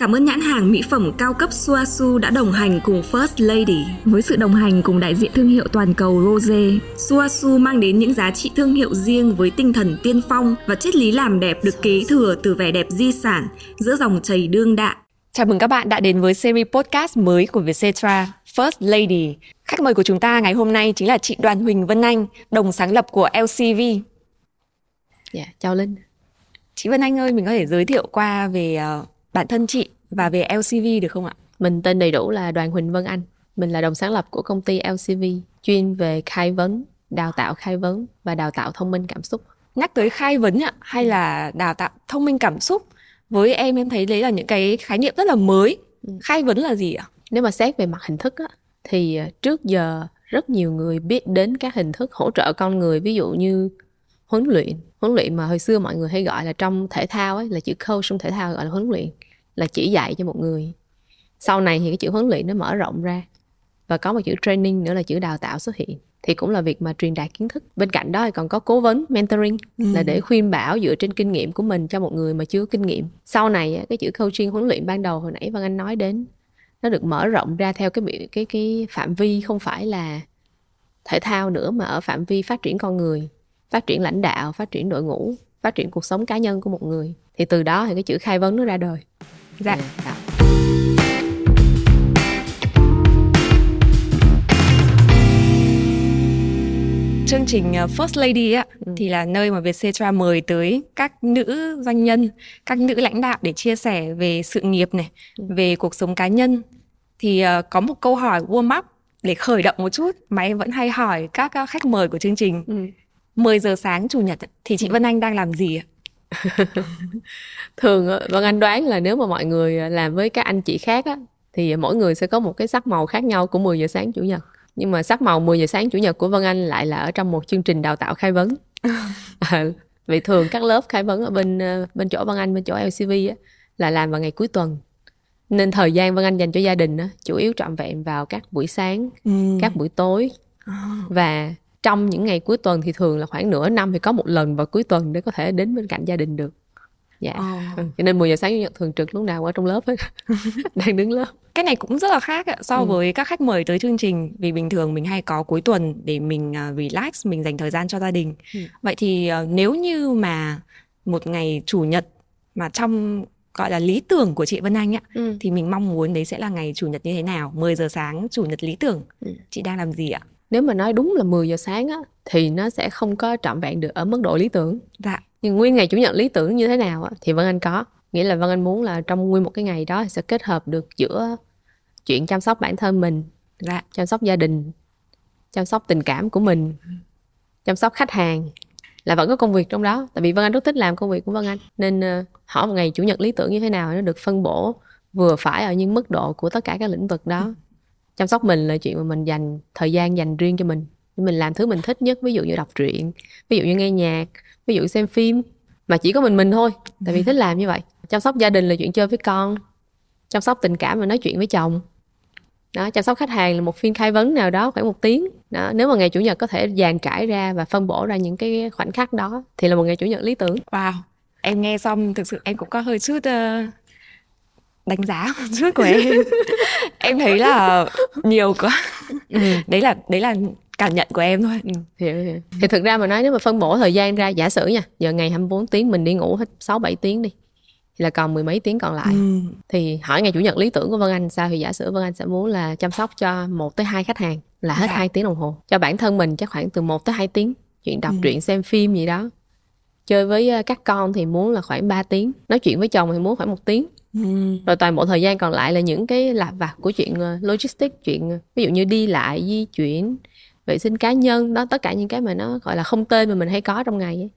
Cảm ơn nhãn hàng mỹ phẩm cao cấp Suasu đã đồng hành cùng First Lady. Với sự đồng hành cùng đại diện thương hiệu toàn cầu Rose, Suasu mang đến những giá trị thương hiệu riêng với tinh thần tiên phong và triết lý làm đẹp được kế thừa từ vẻ đẹp di sản giữa dòng chảy đương đại. Chào mừng các bạn đã đến với series podcast mới của Vietcetera, First Lady. Khách mời của chúng ta ngày hôm nay chính là chị Đoàn Huỳnh Vân Anh, đồng sáng lập của LCV. Dạ, chào Linh. Chị Vân Anh ơi, mình có thể giới thiệu qua về uh, bản thân chị và về LCV được không ạ? Mình tên đầy đủ là Đoàn Huỳnh Vân Anh. Mình là đồng sáng lập của công ty LCV, chuyên về khai vấn, đào tạo khai vấn và đào tạo thông minh cảm xúc. Nhắc tới khai vấn ạ, hay là đào tạo thông minh cảm xúc, với em em thấy đấy là những cái khái niệm rất là mới. Ừ. Khai vấn là gì ạ? Nếu mà xét về mặt hình thức á, thì trước giờ rất nhiều người biết đến các hình thức hỗ trợ con người ví dụ như huấn luyện. Huấn luyện mà hồi xưa mọi người hay gọi là trong thể thao ấy là chữ coach trong thể thao gọi là huấn luyện là chỉ dạy cho một người. Sau này thì cái chữ huấn luyện nó mở rộng ra và có một chữ training nữa là chữ đào tạo xuất hiện. Thì cũng là việc mà truyền đạt kiến thức. Bên cạnh đó thì còn có cố vấn mentoring ừ. là để khuyên bảo dựa trên kinh nghiệm của mình cho một người mà chưa có kinh nghiệm. Sau này cái chữ coaching huấn luyện ban đầu hồi nãy văn anh nói đến nó được mở rộng ra theo cái cái cái phạm vi không phải là thể thao nữa mà ở phạm vi phát triển con người phát triển lãnh đạo phát triển đội ngũ phát triển cuộc sống cá nhân của một người thì từ đó thì cái chữ khai vấn nó ra đời dạ đó. chương trình ờ, First Lady á ừ. thì là nơi mà Vietcetera mời tới các nữ doanh nhân, các nữ lãnh đạo để chia sẻ về sự nghiệp này, ừ. về cuộc sống cá nhân. Thì uh, có một câu hỏi warm up để khởi động một chút em vẫn hay hỏi các uh, khách mời của chương trình. Ừ. 10 giờ sáng chủ nhật thì chị Vân Anh đang làm gì ạ? thường Vân Anh đoán là nếu mà mọi người làm với các anh chị khác á, thì mỗi người sẽ có một cái sắc màu khác nhau của 10 giờ sáng chủ nhật nhưng mà sắc màu 10 giờ sáng chủ nhật của Vân Anh lại là ở trong một chương trình đào tạo khai vấn à, vì thường các lớp khai vấn ở bên ờ, bên chỗ Vân Anh bên chỗ LCV á, là làm vào ngày cuối tuần nên thời gian Vân Anh dành cho gia đình á, chủ yếu trọn vẹn vào các buổi sáng ừ. các buổi tối à. và trong những ngày cuối tuần thì thường là khoảng nửa năm thì có một lần vào cuối tuần để có thể đến bên cạnh gia đình được dạ oh. cho nên 10 giờ sáng chủ nhật thường trực lúc nào ở trong lớp hết đang đứng lớp cái này cũng rất là khác so ừ. với các khách mời tới chương trình vì bình thường mình hay có cuối tuần để mình uh, relax mình dành thời gian cho gia đình ừ. vậy thì uh, nếu như mà một ngày chủ nhật mà trong gọi là lý tưởng của chị Vân Anh ạ ừ. thì mình mong muốn đấy sẽ là ngày chủ nhật như thế nào 10 giờ sáng chủ nhật lý tưởng ừ. chị đang làm gì ạ nếu mà nói đúng là 10 giờ sáng á thì nó sẽ không có trọn vẹn được ở mức độ lý tưởng. Dạ. Nhưng nguyên ngày chủ nhật lý tưởng như thế nào á thì vân anh có. Nghĩa là vân anh muốn là trong nguyên một cái ngày đó sẽ kết hợp được giữa chuyện chăm sóc bản thân mình dạ. chăm sóc gia đình chăm sóc tình cảm của mình chăm sóc khách hàng. Là vẫn có công việc trong đó tại vì vân anh rất thích làm công việc của vân anh. Nên uh, hỏi một ngày chủ nhật lý tưởng như thế nào nó được phân bổ vừa phải ở những mức độ của tất cả các lĩnh vực đó chăm sóc mình là chuyện mà mình dành thời gian dành riêng cho mình. Mình làm thứ mình thích nhất ví dụ như đọc truyện ví dụ như nghe nhạc ví dụ xem phim. Mà chỉ có mình mình thôi tại vì thích làm như vậy. Chăm sóc gia đình là chuyện chơi với con. Chăm sóc tình cảm là nói chuyện với chồng. Đó chăm sóc khách hàng là một phiên khai vấn nào đó khoảng một tiếng. Đó nếu mà ngày chủ nhật có thể dàn trải ra và phân bổ ra những cái khoảnh khắc đó thì là một ngày chủ nhật lý tưởng. Wow em nghe xong thực sự em cũng có hơi chút uh, đánh giá một chút của em em thấy là nhiều quá ừ. đấy là đấy là cảm nhận của em thôi ừ, hiểu, hiểu. thì thực ra mà nói nếu mà phân bổ thời gian ra giả sử nha giờ ngày 24 tiếng mình đi ngủ hết 6 7 tiếng đi thì là còn mười mấy tiếng còn lại ừ. thì hỏi ngày chủ nhật lý tưởng của Vân Anh sao thì giả sử Vân Anh sẽ muốn là chăm sóc cho một tới hai khách hàng là hết dạ. 2 tiếng đồng hồ cho bản thân mình chắc khoảng từ 1 tới 2 tiếng chuyện đọc ừ. truyện xem phim gì đó chơi với ờ, các con thì muốn là khoảng 3 tiếng nói chuyện với chồng thì muốn khoảng một tiếng Ừ. rồi toàn bộ thời gian còn lại là những cái lặt vặt của chuyện ờ, logistics chuyện ờ, ví dụ như đi lại di chuyển vệ sinh cá nhân đó tất cả những cái mà nó gọi là không tên mà mình hay có trong ngày ấy.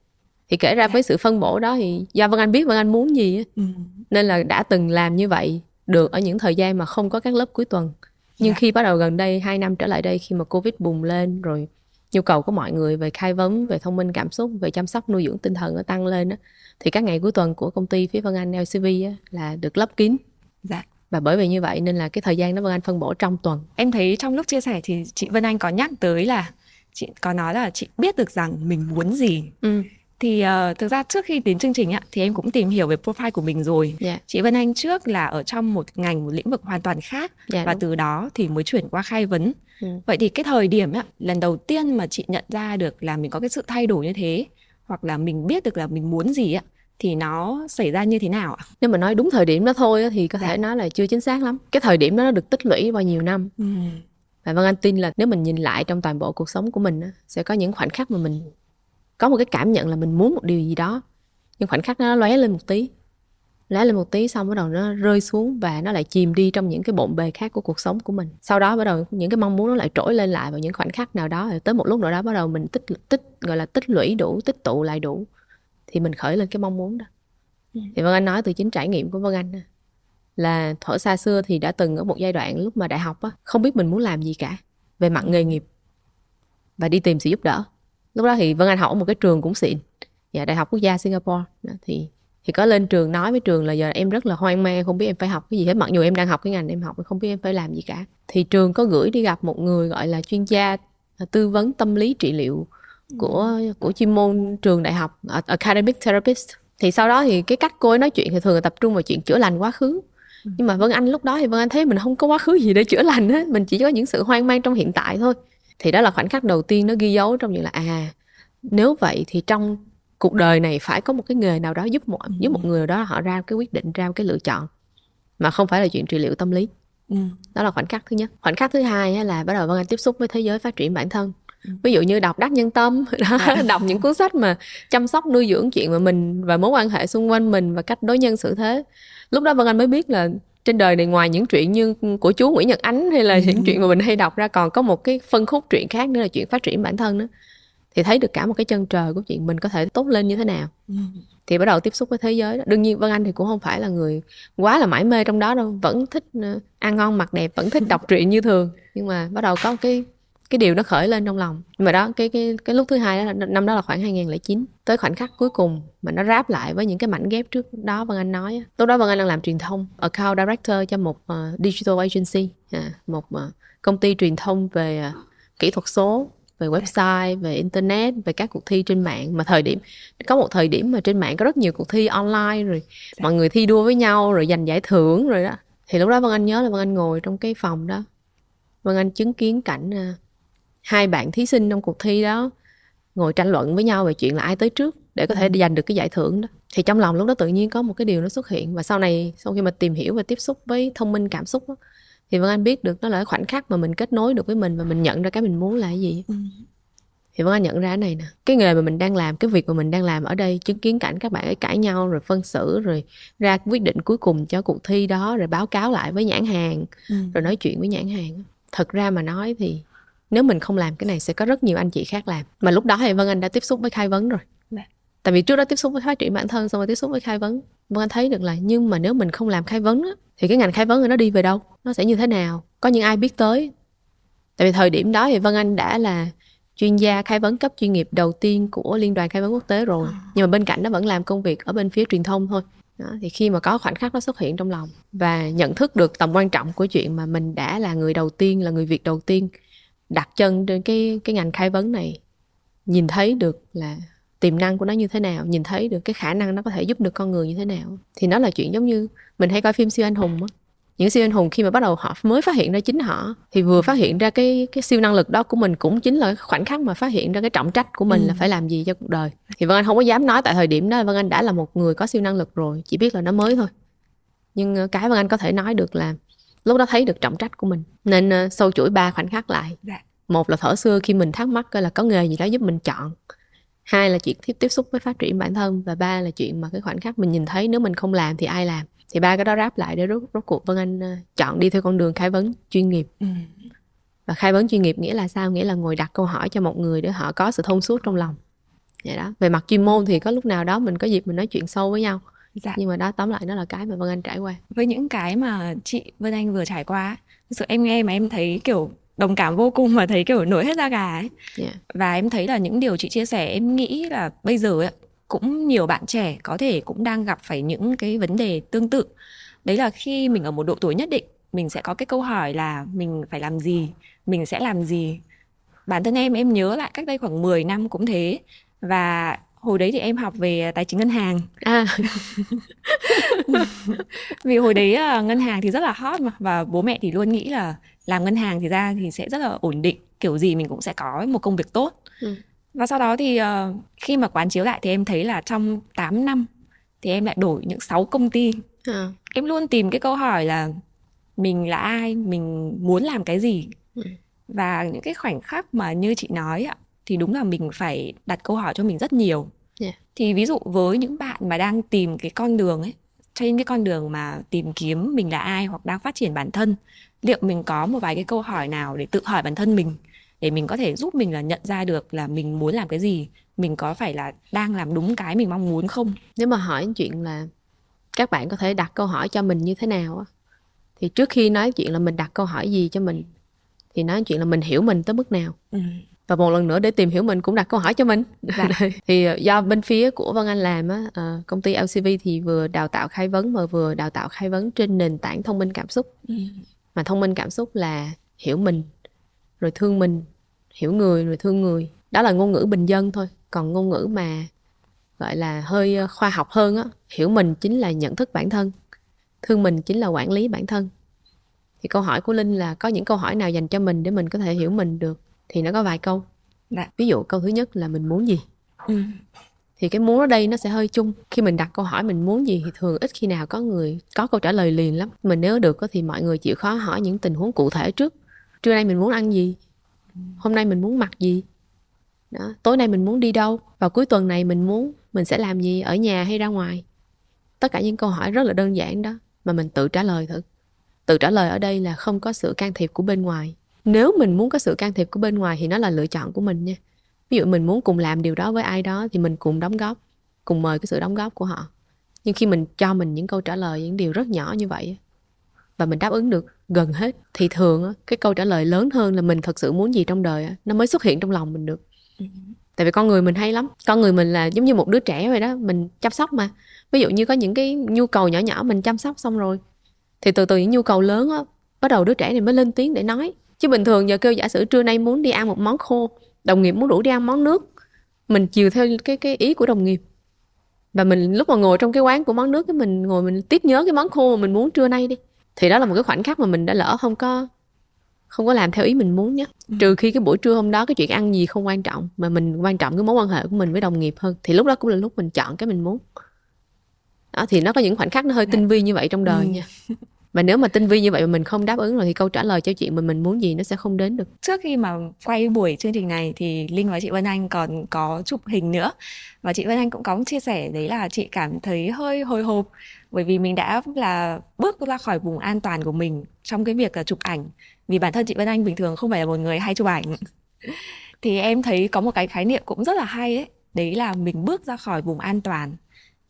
thì kể ra với sự phân bổ đó thì do vân anh biết vân anh muốn gì ấy. Ừ. nên là đã từng làm như vậy được ở những thời gian mà không có các lớp cuối tuần nhưng yeah. Dạ. khi bắt đầu gần đây hai năm trở lại đây khi mà covid bùng lên rồi nhu cầu của mọi người về khai vấn về thông minh cảm xúc về chăm sóc nuôi dưỡng tinh thần nó tăng lên đó, thì các ngày cuối tuần của công ty phía Vân Anh LCV á, là được lấp kín. Dạ. Và bởi vì như vậy nên là cái thời gian đó Vân Anh phân bổ trong tuần. Em thấy trong lúc chia sẻ thì chị Vân Anh có nhắc tới là chị có nói là chị biết được rằng mình muốn gì. Ừ. thì uh, thực ra trước khi đến chương trình ạ thì em cũng tìm hiểu về profile của mình rồi. Yeah. Dạ. Chị Vân Anh trước là ở trong một ngành một lĩnh vực hoàn toàn khác yeah, dạ, và đúng. từ đó thì mới chuyển qua khai vấn. Ừ. Vậy thì cái thời điểm ạ, lần đầu tiên mà chị nhận ra được là mình có cái sự thay đổi như thế hoặc là mình biết được là mình muốn gì ạ thì nó xảy ra như thế nào ạ? Nếu mà nói đúng thời điểm đó thôi thì có thể dạ. nói là chưa chính xác lắm. Cái thời điểm đó nó được tích lũy qua nhiều năm. Ừ. Và Vân Anh tin là nếu mình nhìn lại trong toàn bộ cuộc sống của mình sẽ có những khoảnh khắc mà mình có một cái cảm nhận là mình muốn một điều gì đó nhưng khoảnh khắc nó lóe lên một tí. Lóe lên một tí xong bắt đầu nó rơi xuống và nó lại chìm đi trong những cái bộn bề khác của cuộc sống của mình. Sau đó bắt đầu những cái mong muốn nó lại trỗi lên lại vào những khoảnh khắc nào đó tới một lúc nào đó bắt đầu mình tích tích gọi là tích lũy đủ tích tụ lại đủ thì mình khởi lên cái mong muốn đó. Ừ. thì vân anh nói từ chính trải nghiệm của vân anh là thuở xa xưa thì đã từng ở một giai đoạn lúc mà đại học á không biết mình muốn làm gì cả về mặt nghề nghiệp và đi tìm sự giúp đỡ lúc đó thì vân anh học ở một cái trường cũng xịn. Dạ đại học quốc gia singapore. Đó, thì thì có lên trường nói với trường là giờ em rất là hoang mang không biết em phải học cái gì hết. Mặc dù em đang học cái ngành em học không biết em phải làm gì cả. Thì trường có gửi đi gặp một người gọi là chuyên gia à, tư vấn tâm lý trị liệu của của chuyên môn trường đại học à, academic therapist. Thì sau đó thì cái cách cô ấy nói chuyện thì thường là tập trung vào chuyện chữa lành quá khứ. Nhưng mà vân anh lúc đó thì vân anh thấy mình không có quá khứ gì để chữa lành hết mình chỉ có những sự hoang mang trong hiện tại thôi thì đó là khoảnh khắc đầu tiên nó ghi dấu trong chuyện là à nếu vậy thì trong cuộc đời này phải có một cái nghề nào đó giúp một giúp một người nào đó họ ra cái quyết định ra cái lựa chọn mà không phải là chuyện trị liệu tâm lý ừ. đó là khoảnh khắc thứ nhất khoảnh khắc thứ hai là bắt đầu vân anh tiếp xúc với thế giới phát triển bản thân ừ. ví dụ như đọc đắc nhân tâm à. đọc những cuốn sách mà chăm sóc nuôi dưỡng chuyện mà mình và mối quan hệ xung quanh mình và cách đối nhân xử thế lúc đó vân anh mới biết là trên đời này ngoài những chuyện như của chú Nguyễn Nhật Ánh hay là ừ. những chuyện mà mình hay đọc ra còn có một cái phân khúc truyện khác nữa là chuyện phát triển bản thân nữa thì thấy được cả một cái chân trời của chuyện mình có thể tốt lên như thế nào. Ừ. thì bắt đầu tiếp xúc với thế giới đó. Đương nhiên vân anh thì cũng không phải là người quá là mãi mê trong đó đâu. Vẫn thích ờ, ăn ngon mặc đẹp vẫn thích đọc truyện như thường. Nhưng mà bắt đầu có cái cái điều nó khởi lên trong lòng. Nhưng mà đó cái cái cái lúc thứ hai đó năm đó là khoảng 2009 tới khoảnh khắc cuối cùng mà nó ráp lại với những cái mảnh ghép trước đó Vân Anh nói lúc đó Vân Anh đang làm truyền thông account director cho một uh, digital agency à, một uh, công ty truyền thông về uh, kỹ thuật số về website về internet về các cuộc thi trên mạng. Mà thời điểm có một thời điểm mà trên mạng có rất nhiều cuộc thi online rồi dạ. mọi người thi đua với nhau rồi giành giải thưởng rồi đó. Thì lúc đó vân anh nhớ là vân anh ngồi trong cái phòng đó. Vân anh chứng kiến cảnh uh, hai bạn thí sinh trong cuộc thi đó ngồi tranh luận với nhau về chuyện là ai tới trước để có thể ừ. giành được cái giải thưởng đó thì trong lòng lúc đó tự nhiên có một cái điều nó xuất hiện và sau này sau khi mà tìm hiểu và tiếp xúc với thông minh cảm xúc đó, thì vân anh biết được nó là cái khoảnh khắc mà mình kết nối được với mình và mình nhận ra cái mình muốn là cái gì ừ. thì vân anh nhận ra cái này nè cái nghề mà mình đang làm cái việc mà mình đang làm ở đây chứng kiến cảnh các bạn ấy cãi nhau rồi phân xử rồi ra quyết định cuối cùng cho cuộc thi đó rồi báo cáo lại với nhãn hàng ừ. rồi nói chuyện với nhãn hàng thật ra mà nói thì nếu mình không làm cái này sẽ có rất nhiều anh chị khác làm. Mà lúc đó thì vân anh đã tiếp xúc với khai vấn rồi. Dạ. tại vì trước đó tiếp xúc với phát triển bản thân xong rồi tiếp xúc với khai vấn. Vân anh thấy được là nhưng mà nếu mình không làm khai vấn á, thì cái ngành khai vấn nó đi về đâu? Nó sẽ như thế nào? Có những ai biết tới? Tại vì thời điểm đó thì vân anh đã là chuyên gia khai vấn cấp chuyên nghiệp đầu tiên của liên đoàn khai vấn quốc tế rồi. À. nhưng mà bên cạnh đó vẫn làm công việc ở bên phía truyền thông thôi. Đó, thì khi mà có khoảnh khắc nó xuất hiện trong lòng và nhận thức được tầm quan trọng của chuyện mà mình đã là người đầu tiên là người việt đầu tiên đặt chân trên cái cái ngành khai vấn này nhìn thấy được là tiềm năng của nó như thế nào nhìn thấy được cái khả năng nó có thể giúp được con người như thế nào thì nó là chuyện giống như mình hay coi phim siêu anh hùng á. Những siêu anh hùng khi mà bắt đầu họ mới phát hiện ra chính họ thì vừa phát hiện ra cái cái siêu năng lực đó của mình cũng chính là khoảnh khắc mà phát hiện ra cái trọng trách của mình ừ. là phải làm gì cho cuộc đời. Thì vân anh không có dám nói tại thời điểm đó vân anh đã là một người có siêu năng lực rồi chỉ biết là nó mới thôi. Nhưng ờ, cái vân anh có thể nói được là lúc đó thấy được trọng trách của mình. Nên uh, sâu chuỗi ba khoảnh khắc lại. Dạ. một là thở xưa khi mình thắc mắc coi là có nghề gì đó giúp mình chọn. Hai là chuyện tiếp tiếp xúc với phát triển bản thân. Và ba là chuyện mà cái khoảnh khắc mình nhìn thấy nếu mình không làm thì ai làm. Thì ba cái đó ráp lại để rốt rốt cuộc vân anh uh, chọn đi theo con đường khai vấn chuyên nghiệp. Ừ. và khai vấn chuyên nghiệp nghĩa là sao? Nghĩa là ngồi đặt câu hỏi cho một người để họ có sự thông suốt trong lòng. Vậy đó. Về mặt chuyên môn thì có lúc nào đó mình có dịp mình nói chuyện sâu với nhau dạ. nhưng mà đó tóm lại nó là cái mà vân anh trải qua. Với những cái mà chị vân anh vừa trải qua thực sự em nghe mà em thấy kiểu đồng cảm vô cùng và thấy kiểu nổi hết da gà ấy. Yeah. và em thấy là những điều chị chia sẻ em nghĩ là bây giờ ấy, cũng nhiều bạn trẻ có thể cũng đang gặp phải những cái vấn đề tương tự. Đấy là khi mình ở một độ tuổi nhất định mình sẽ có cái câu hỏi là mình phải làm gì mình sẽ làm gì. Bản thân em em nhớ lại cách đây khoảng 10 năm cũng thế. Và hồi đấy thì em học về tài chính ngân hàng à vì hồi đấy à, ngân hàng thì rất là hot mà và bố mẹ thì luôn nghĩ là làm ngân hàng thì ra thì sẽ rất là ổn định kiểu gì mình cũng sẽ có một công việc tốt ừ. và sau đó thì uh, khi mà quán chiếu lại thì em thấy là trong 8 năm thì em lại đổi những 6 công ty à. em luôn tìm cái câu hỏi là mình là ai mình muốn làm cái gì ừ. và những cái khoảnh khắc mà như chị nói ạ thì đúng là mình phải đặt câu hỏi cho mình rất nhiều yeah. thì ví dụ với những bạn mà đang tìm cái con đường ấy trên cái con đường mà tìm kiếm mình là ai hoặc đang phát triển bản thân liệu mình có một vài cái câu hỏi nào để tự hỏi bản thân mình để mình có thể giúp mình là nhận ra được là mình muốn làm cái gì mình có phải là đang làm đúng cái mình mong muốn không nếu mà hỏi chuyện là các bạn có thể đặt câu hỏi cho mình như thế nào á thì trước khi nói chuyện là mình đặt câu hỏi gì cho mình thì nói chuyện là mình hiểu mình tới mức nào ừ. Và một lần nữa để tìm hiểu mình cũng đặt câu hỏi cho mình. Dạ. thì ờ, do bên phía của Vân Anh làm á uh, công ty LCV thì vừa đào tạo khai vấn mà vừa đào tạo khai vấn trên nền tảng thông minh cảm xúc. Ừ. mà thông minh cảm xúc là hiểu mình rồi thương mình hiểu người rồi thương người. Đó là ngôn ngữ bình dân thôi. Còn ngôn ngữ mà gọi là hơi ờ, khoa học hơn á hiểu mình chính là nhận thức bản thân thương mình chính là quản lý bản thân. Thì câu hỏi của linh là có những câu hỏi nào dành cho mình để mình có thể hiểu mình được thì nó có vài câu. Đã. Dạ. ví dụ câu thứ nhất là mình muốn gì? Ừ. thì cái muốn ở đây nó sẽ hơi chung. Khi mình đặt câu hỏi mình muốn gì thì thường ít khi nào có người có câu trả lời liền lắm. Mình nếu được thì mọi người chịu khó hỏi những tình huống cụ thể trước. Trưa nay mình muốn ăn gì? Hôm nay mình muốn mặc gì? Đó. tối nay mình muốn đi đâu? Vào cuối tuần này mình muốn mình sẽ làm gì? Ở nhà hay ra ngoài? Tất cả những câu hỏi rất là đơn giản đó mà mình tự trả lời thử. Tự trả lời ở đây là không có sự can thiệp của bên ngoài nếu mình muốn có sự can thiệp của bên ngoài thì nó là lựa chọn của mình nha. Ví dụ mình muốn cùng làm điều đó với ai đó thì mình cùng đóng góp cùng mời cái sự đóng góp của họ. Nhưng khi mình cho mình những câu trả lời những điều rất nhỏ như vậy và mình đáp ứng được gần hết thì thường cái câu trả lời lớn hơn là mình thật sự muốn gì trong đời nó mới xuất hiện trong lòng mình được. Ừ. tại vì con người mình hay lắm. Con người mình là giống như một đứa trẻ vậy đó mình chăm sóc mà. Ví dụ như có những cái nhu cầu nhỏ nhỏ mình chăm sóc xong rồi thì từ từ những nhu cầu lớn á bắt đầu đứa trẻ này mới lên tiếng để nói chứ bình thường giờ kêu giả sử trưa nay muốn đi ăn một món khô đồng nghiệp muốn rủ đi ăn món nước mình chiều theo cái cái ý của đồng nghiệp. Và mình lúc mà ngồi trong cái quán của món nước cái mình ngồi mình tiếp nhớ cái món khô mà mình muốn trưa nay đi. Thì đó là một cái khoảnh khắc mà mình đã lỡ không có không có làm theo ý mình muốn nhé. Ừ. trừ khi cái buổi trưa hôm đó cái chuyện ăn gì không quan trọng mà mình quan trọng cái mối quan hệ của mình với đồng nghiệp hơn. Thì lúc đó cũng là lúc mình chọn cái mình muốn. Đó thì nó có những khoảnh khắc nó hơi tinh vi như vậy trong đời ừ. nha và nếu mà tinh vi như vậy mà mình không đáp ứng rồi thì câu trả lời cho chuyện mà mình muốn gì nó sẽ không đến được. Trước khi mà quay buổi chương trình này thì linh và chị vân anh còn có chụp hình nữa. Và chị vân anh cũng có chia sẻ đấy là chị cảm thấy hơi hồi hộp. Bởi vì mình đã là bước ra khỏi vùng an toàn của mình trong cái việc là chụp ảnh. Vì bản thân chị vân anh bình thường không phải là một người hay chụp ảnh. Thì em thấy có một cái khái niệm cũng rất là hay ấy. Đấy là mình bước ra khỏi vùng an toàn.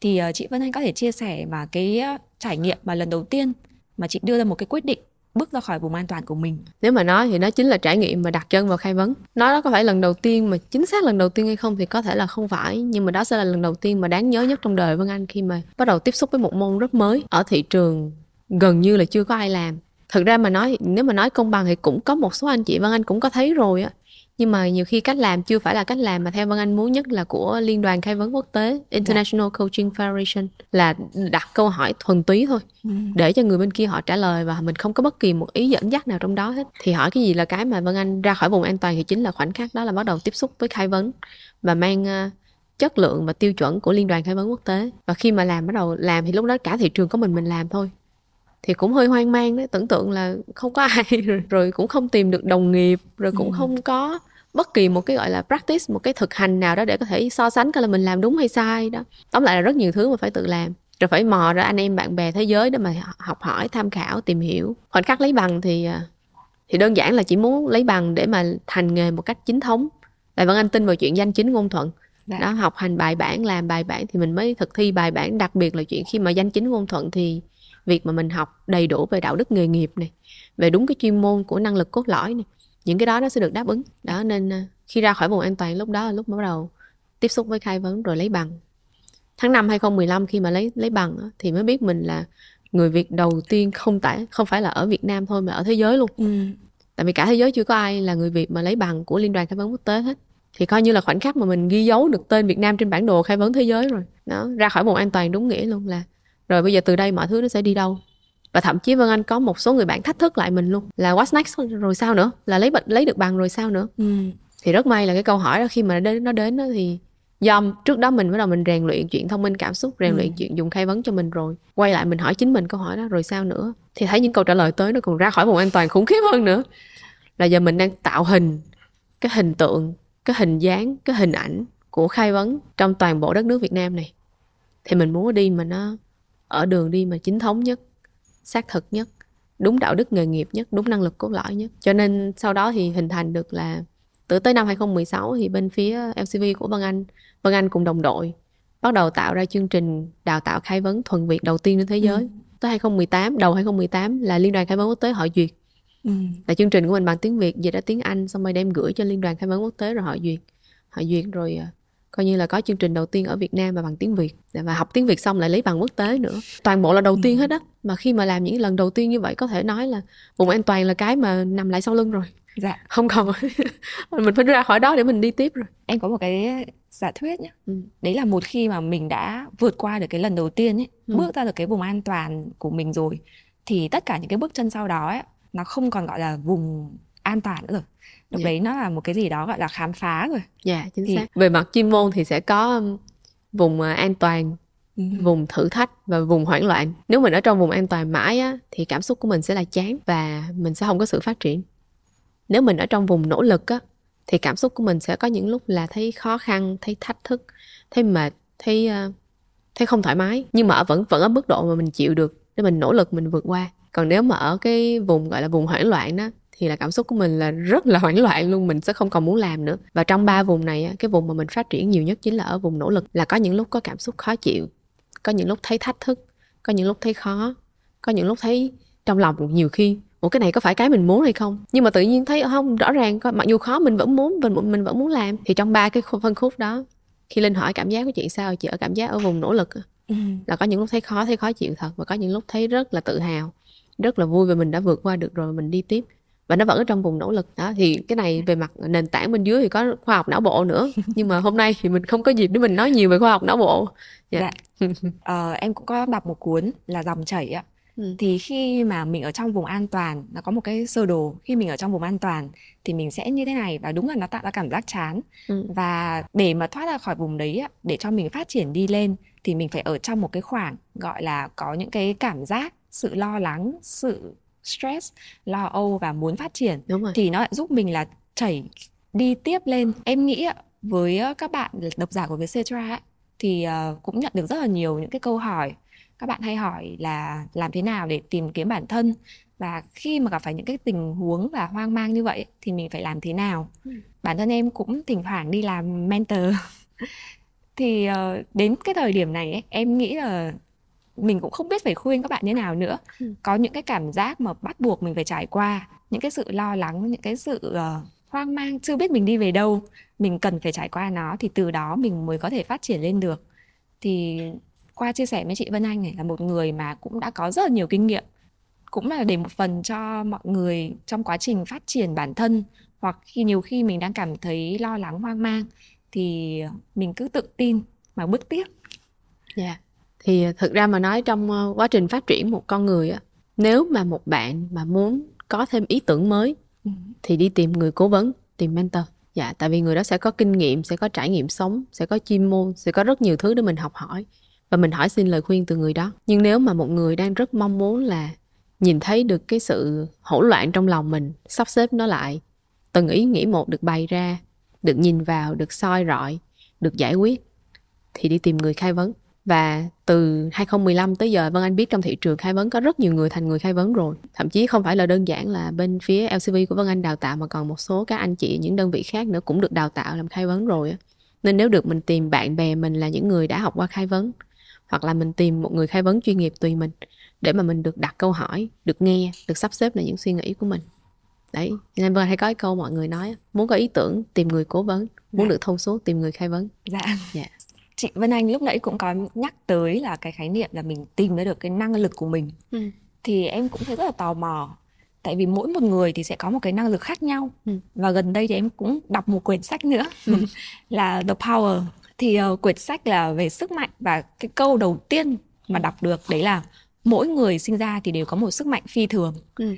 Thì ờ, chị Vân Anh có thể chia sẻ mà cái ờ, trải nghiệm mà lần đầu tiên mà chị đưa ra một cái quyết định bước ra khỏi vùng an toàn của mình. Nếu mà nói thì nó chính là trải nghiệm mà đặt chân vào khai vấn. Nó đó có phải lần đầu tiên mà, chính xác lần đầu tiên hay không thì có thể là không phải, nhưng mà đó sẽ là lần đầu tiên mà đáng nhớ nhất trong đời Vân Anh khi mà bắt đầu tiếp xúc với một môn rất mới ở thị trường gần như là chưa có ai làm. Thực ra mà nói, nếu mà nói công bằng thì cũng có một số anh chị Vân Anh cũng có thấy rồi á nhưng mà nhiều khi cách làm chưa phải là cách làm mà theo Vân Anh muốn nhất là của Liên đoàn Khai vấn Quốc tế International yeah. Coaching Federation là đặt câu hỏi thuần túy thôi ừ. để cho người bên kia họ trả lời và mình không có bất kỳ một ý dẫn dắt nào trong đó hết thì hỏi cái gì là cái mà Vân Anh ra khỏi vùng an toàn thì chính là khoảnh khắc đó là bắt đầu tiếp xúc với khai vấn và mang uh, chất lượng và tiêu chuẩn của Liên đoàn Khai vấn Quốc tế và khi mà làm bắt đầu làm thì lúc đó cả thị trường có mình mình làm thôi thì cũng hơi hoang mang đấy tưởng tượng là không có ai rồi, rồi cũng không tìm được đồng nghiệp rồi cũng ừ. không có bất kỳ một cái gọi là practice một cái thực hành nào đó để có thể so sánh coi là mình làm đúng hay sai đó tóm lại là rất nhiều thứ mà phải tự làm rồi phải mò ra anh em bạn bè thế giới để mà học hỏi tham khảo tìm hiểu khoảnh khắc lấy bằng thì à, thì đơn giản là chỉ muốn lấy bằng để mà thành nghề một cách chính thống tại vẫn anh tin vào chuyện danh chính ngôn thuận Đã. Dạ. đó học hành bài bản làm bài bản thì mình mới thực thi bài bản đặc biệt là chuyện khi mà danh chính ngôn thuận thì việc mà mình học đầy đủ về đạo đức nghề nghiệp này về đúng cái chuyên môn của năng lực cốt lõi này những cái đó nó sẽ được đáp ứng. Đó nên à, khi ra khỏi vùng an toàn lúc đó là lúc bắt đầu tiếp xúc với khai vấn rồi lấy bằng. Tháng 5 2015 khi mà lấy lấy bằng thì mới biết mình là người Việt đầu tiên không phải không phải là ở Việt Nam thôi mà ở thế giới luôn. Ừ. tại vì cả thế giới chưa có ai là người Việt mà lấy bằng của liên đoàn khai vấn quốc tế hết. Thì coi như là khoảnh khắc mà mình ghi dấu được tên Việt Nam trên bản đồ khai vấn thế giới rồi. Đó ra khỏi vùng an toàn đúng nghĩa luôn là rồi bây giờ từ đây mọi thứ nó sẽ đi đâu? Và thậm chí Vân Anh có một số người bạn thách thức lại mình luôn. Là what's next? Rồi sao nữa? Là lấy lấy được bằng rồi sao nữa? Ừ. thì rất may là cái câu hỏi đó khi mà nó đến nó đến đó thì do trước đó mình bắt đầu mình rèn luyện chuyện thông minh cảm xúc rèn ừ. luyện chuyện dùng khai vấn cho mình rồi. Quay lại mình hỏi chính mình câu hỏi đó rồi sao nữa? Thì thấy những câu trả lời tới nó còn ra khỏi vùng an toàn khủng khiếp hơn nữa. Là giờ mình đang tạo hình cái hình tượng cái hình dáng cái hình ảnh của khai vấn trong toàn bộ đất nước Việt Nam này. Thì mình muốn đi mà nó ở đường đi mà chính thống nhất xác thực nhất đúng đạo đức nghề nghiệp nhất đúng năng lực cốt lõi nhất cho nên sau đó thì hình thành được là từ tới năm 2016 thì bên phía LCV của Vân Anh Vân Anh cùng đồng đội bắt đầu tạo ra chương trình đào tạo khai vấn thuần Việt đầu tiên trên thế giới ừ. tới 2018 đầu 2018 là liên đoàn khai vấn quốc tế họ duyệt ừ. là chương trình của mình bằng tiếng Việt dịch ra tiếng Anh xong rồi đem gửi cho liên đoàn khai vấn quốc tế rồi họ duyệt họ duyệt rồi à, coi như là có chương trình đầu tiên ở Việt Nam mà bằng tiếng Việt. Và học tiếng Việt xong lại lấy bằng quốc tế nữa. Toàn bộ là đầu tiên ừ. hết á. Mà khi mà làm những lần đầu tiên như vậy có thể nói là vùng an toàn là cái mà nằm lại sau lưng rồi. Dạ. Không còn mình phải ra khỏi đó để mình đi tiếp rồi. Em có một cái giả thuyết nhé ừ. đấy là một khi mà mình đã vượt qua được cái lần đầu tiên ấy ừ. bước ra được cái vùng an toàn của mình rồi thì tất cả những cái bước chân sau đó ấy nó không còn gọi là vùng an toàn nữa rồi lúc yeah. Dạ. đấy nó là một cái gì đó gọi là khám phá rồi dạ yeah, chính thì... xác về mặt chuyên môn thì sẽ có um, vùng à, an toàn ừ. vùng thử thách và vùng hoảng loạn nếu mình ở trong vùng an toàn mãi á thì cảm xúc của mình sẽ là chán và mình sẽ không có sự phát triển nếu mình ở trong vùng nỗ lực á thì cảm xúc của mình sẽ có những lúc là thấy khó khăn thấy thách thức thấy mệt thấy uh, thấy không thoải mái nhưng mà vẫn vẫn ở mức độ mà mình chịu được để mình nỗ lực mình vượt qua còn nếu mà ở cái vùng gọi là vùng hoảng loạn đó thì là cảm xúc của mình là rất là hoảng loạn luôn mình sẽ không còn muốn làm nữa. Và trong ba vùng này cái vùng mà mình phát triển nhiều nhất chính là ở vùng nỗ lực là có những lúc có cảm xúc khó chịu có những lúc thấy thách thức có những lúc thấy khó có những lúc thấy trong lòng nhiều khi ủa cái này có phải cái mình muốn hay không? Nhưng mà tự nhiên thấy không rõ ràng mặc dù khó mình vẫn muốn mình mình vẫn muốn làm. Thì trong ba cái phân khúc đó khi linh hỏi cảm giác của chị sao chị ở cảm giác ở vùng nỗ lực ừ. là có những lúc thấy khó thấy khó chịu thật và có những lúc thấy rất là tự hào rất là vui vì mình đã vượt qua được rồi mình đi tiếp và nó vẫn ở trong vùng nỗ lực đó thì cái này về mặt nền tảng bên dưới thì có khoa học não bộ nữa nhưng mà hôm nay thì mình không có dịp để mình nói nhiều về khoa học não bộ yeah. dạ. ờ, em cũng có đọc một cuốn là dòng chảy ạ Ừ. thì khi mà mình ở trong vùng an toàn nó có một cái sơ đồ khi mình ở trong vùng an toàn thì mình sẽ như thế này và đúng là nó tạo ra cảm giác chán ừ. và để mà thoát ra khỏi vùng đấy để cho mình phát triển đi lên thì mình phải ở trong một cái khoảng gọi là có những cái cảm giác sự lo lắng sự stress lo âu và muốn phát triển đúng rồi. thì nó lại giúp mình là chảy đi tiếp lên. Em nghĩ với các bạn độc giả của Vietcetera thì uh, cũng nhận được rất là nhiều những cái câu hỏi. Các bạn hay hỏi là làm thế nào để tìm kiếm bản thân? Và khi mà gặp phải những cái tình huống và hoang mang như vậy thì mình phải làm thế nào? Ừ. bản thân em cũng thỉnh thoảng đi làm mentor. Thì uh, đến cái thời điểm này ấy, em nghĩ là mình cũng không biết phải khuyên các bạn như nào nữa ừ. có những cái cảm giác mà bắt buộc mình phải trải qua những cái sự lo lắng những cái sự uh, hoang mang chưa biết mình đi về đâu mình cần phải trải qua nó thì từ đó mình mới có thể phát triển lên được thì qua chia sẻ với chị Vân Anh này là một người mà cũng đã có rất là nhiều kinh nghiệm cũng là để một phần cho mọi người trong quá trình phát triển bản thân hoặc khi nhiều khi mình đang cảm thấy lo lắng hoang mang thì mình cứ tự tin mà bước tiếp. Dạ. Yeah. Thì thực ra mà nói trong ờ, quá trình phát triển một con người á, nếu mà một bạn mà muốn có thêm ý tưởng mới ừ. thì đi tìm người cố vấn, tìm mentor. Dạ, tại vì người đó sẽ có kinh nghiệm, sẽ có trải nghiệm sống, sẽ có chuyên môn, sẽ có rất nhiều thứ để mình học hỏi và mình hỏi xin lời khuyên từ người đó nhưng nếu mà một người đang rất mong muốn là nhìn thấy được cái sự hỗn loạn trong lòng mình sắp xếp nó lại từng ý nghĩ một được bày ra được nhìn vào được soi rọi được giải quyết thì đi tìm người khai vấn và từ 2015 tới giờ Vân Anh biết trong thị trường khai vấn có rất nhiều người thành người khai vấn rồi. Thậm chí không phải là đơn giản là bên phía LCV của Vân Anh đào tạo mà còn một số các anh chị những đơn vị khác nữa cũng được đào tạo làm khai vấn rồi nên nếu được mình tìm bạn bè mình là những người đã học qua khai vấn hoặc là mình tìm một người khai vấn chuyên nghiệp tùy mình để mà mình được đặt câu hỏi được nghe được sắp xếp lại những suy nghĩ của mình. Đấy nên vâng hay có cái câu mọi người nói muốn có ý tưởng tìm người cố vấn muốn dạ. được thông suốt tìm người khai vấn. Dạ. Dạ chị Vân Anh lúc nãy cũng có nhắc tới là cái khái niệm là mình tìm ra được cái năng lực của mình ừ. thì em cũng thấy rất là tò mò tại vì mỗi một người thì sẽ có một cái năng lực khác nhau ừ. và gần đây thì em cũng đọc một quyển sách nữa ừ. là The Power thì uh, quyển sách là về sức mạnh và cái câu đầu tiên mà đọc được đấy là mỗi người sinh ra thì đều có một sức mạnh phi thường ừ.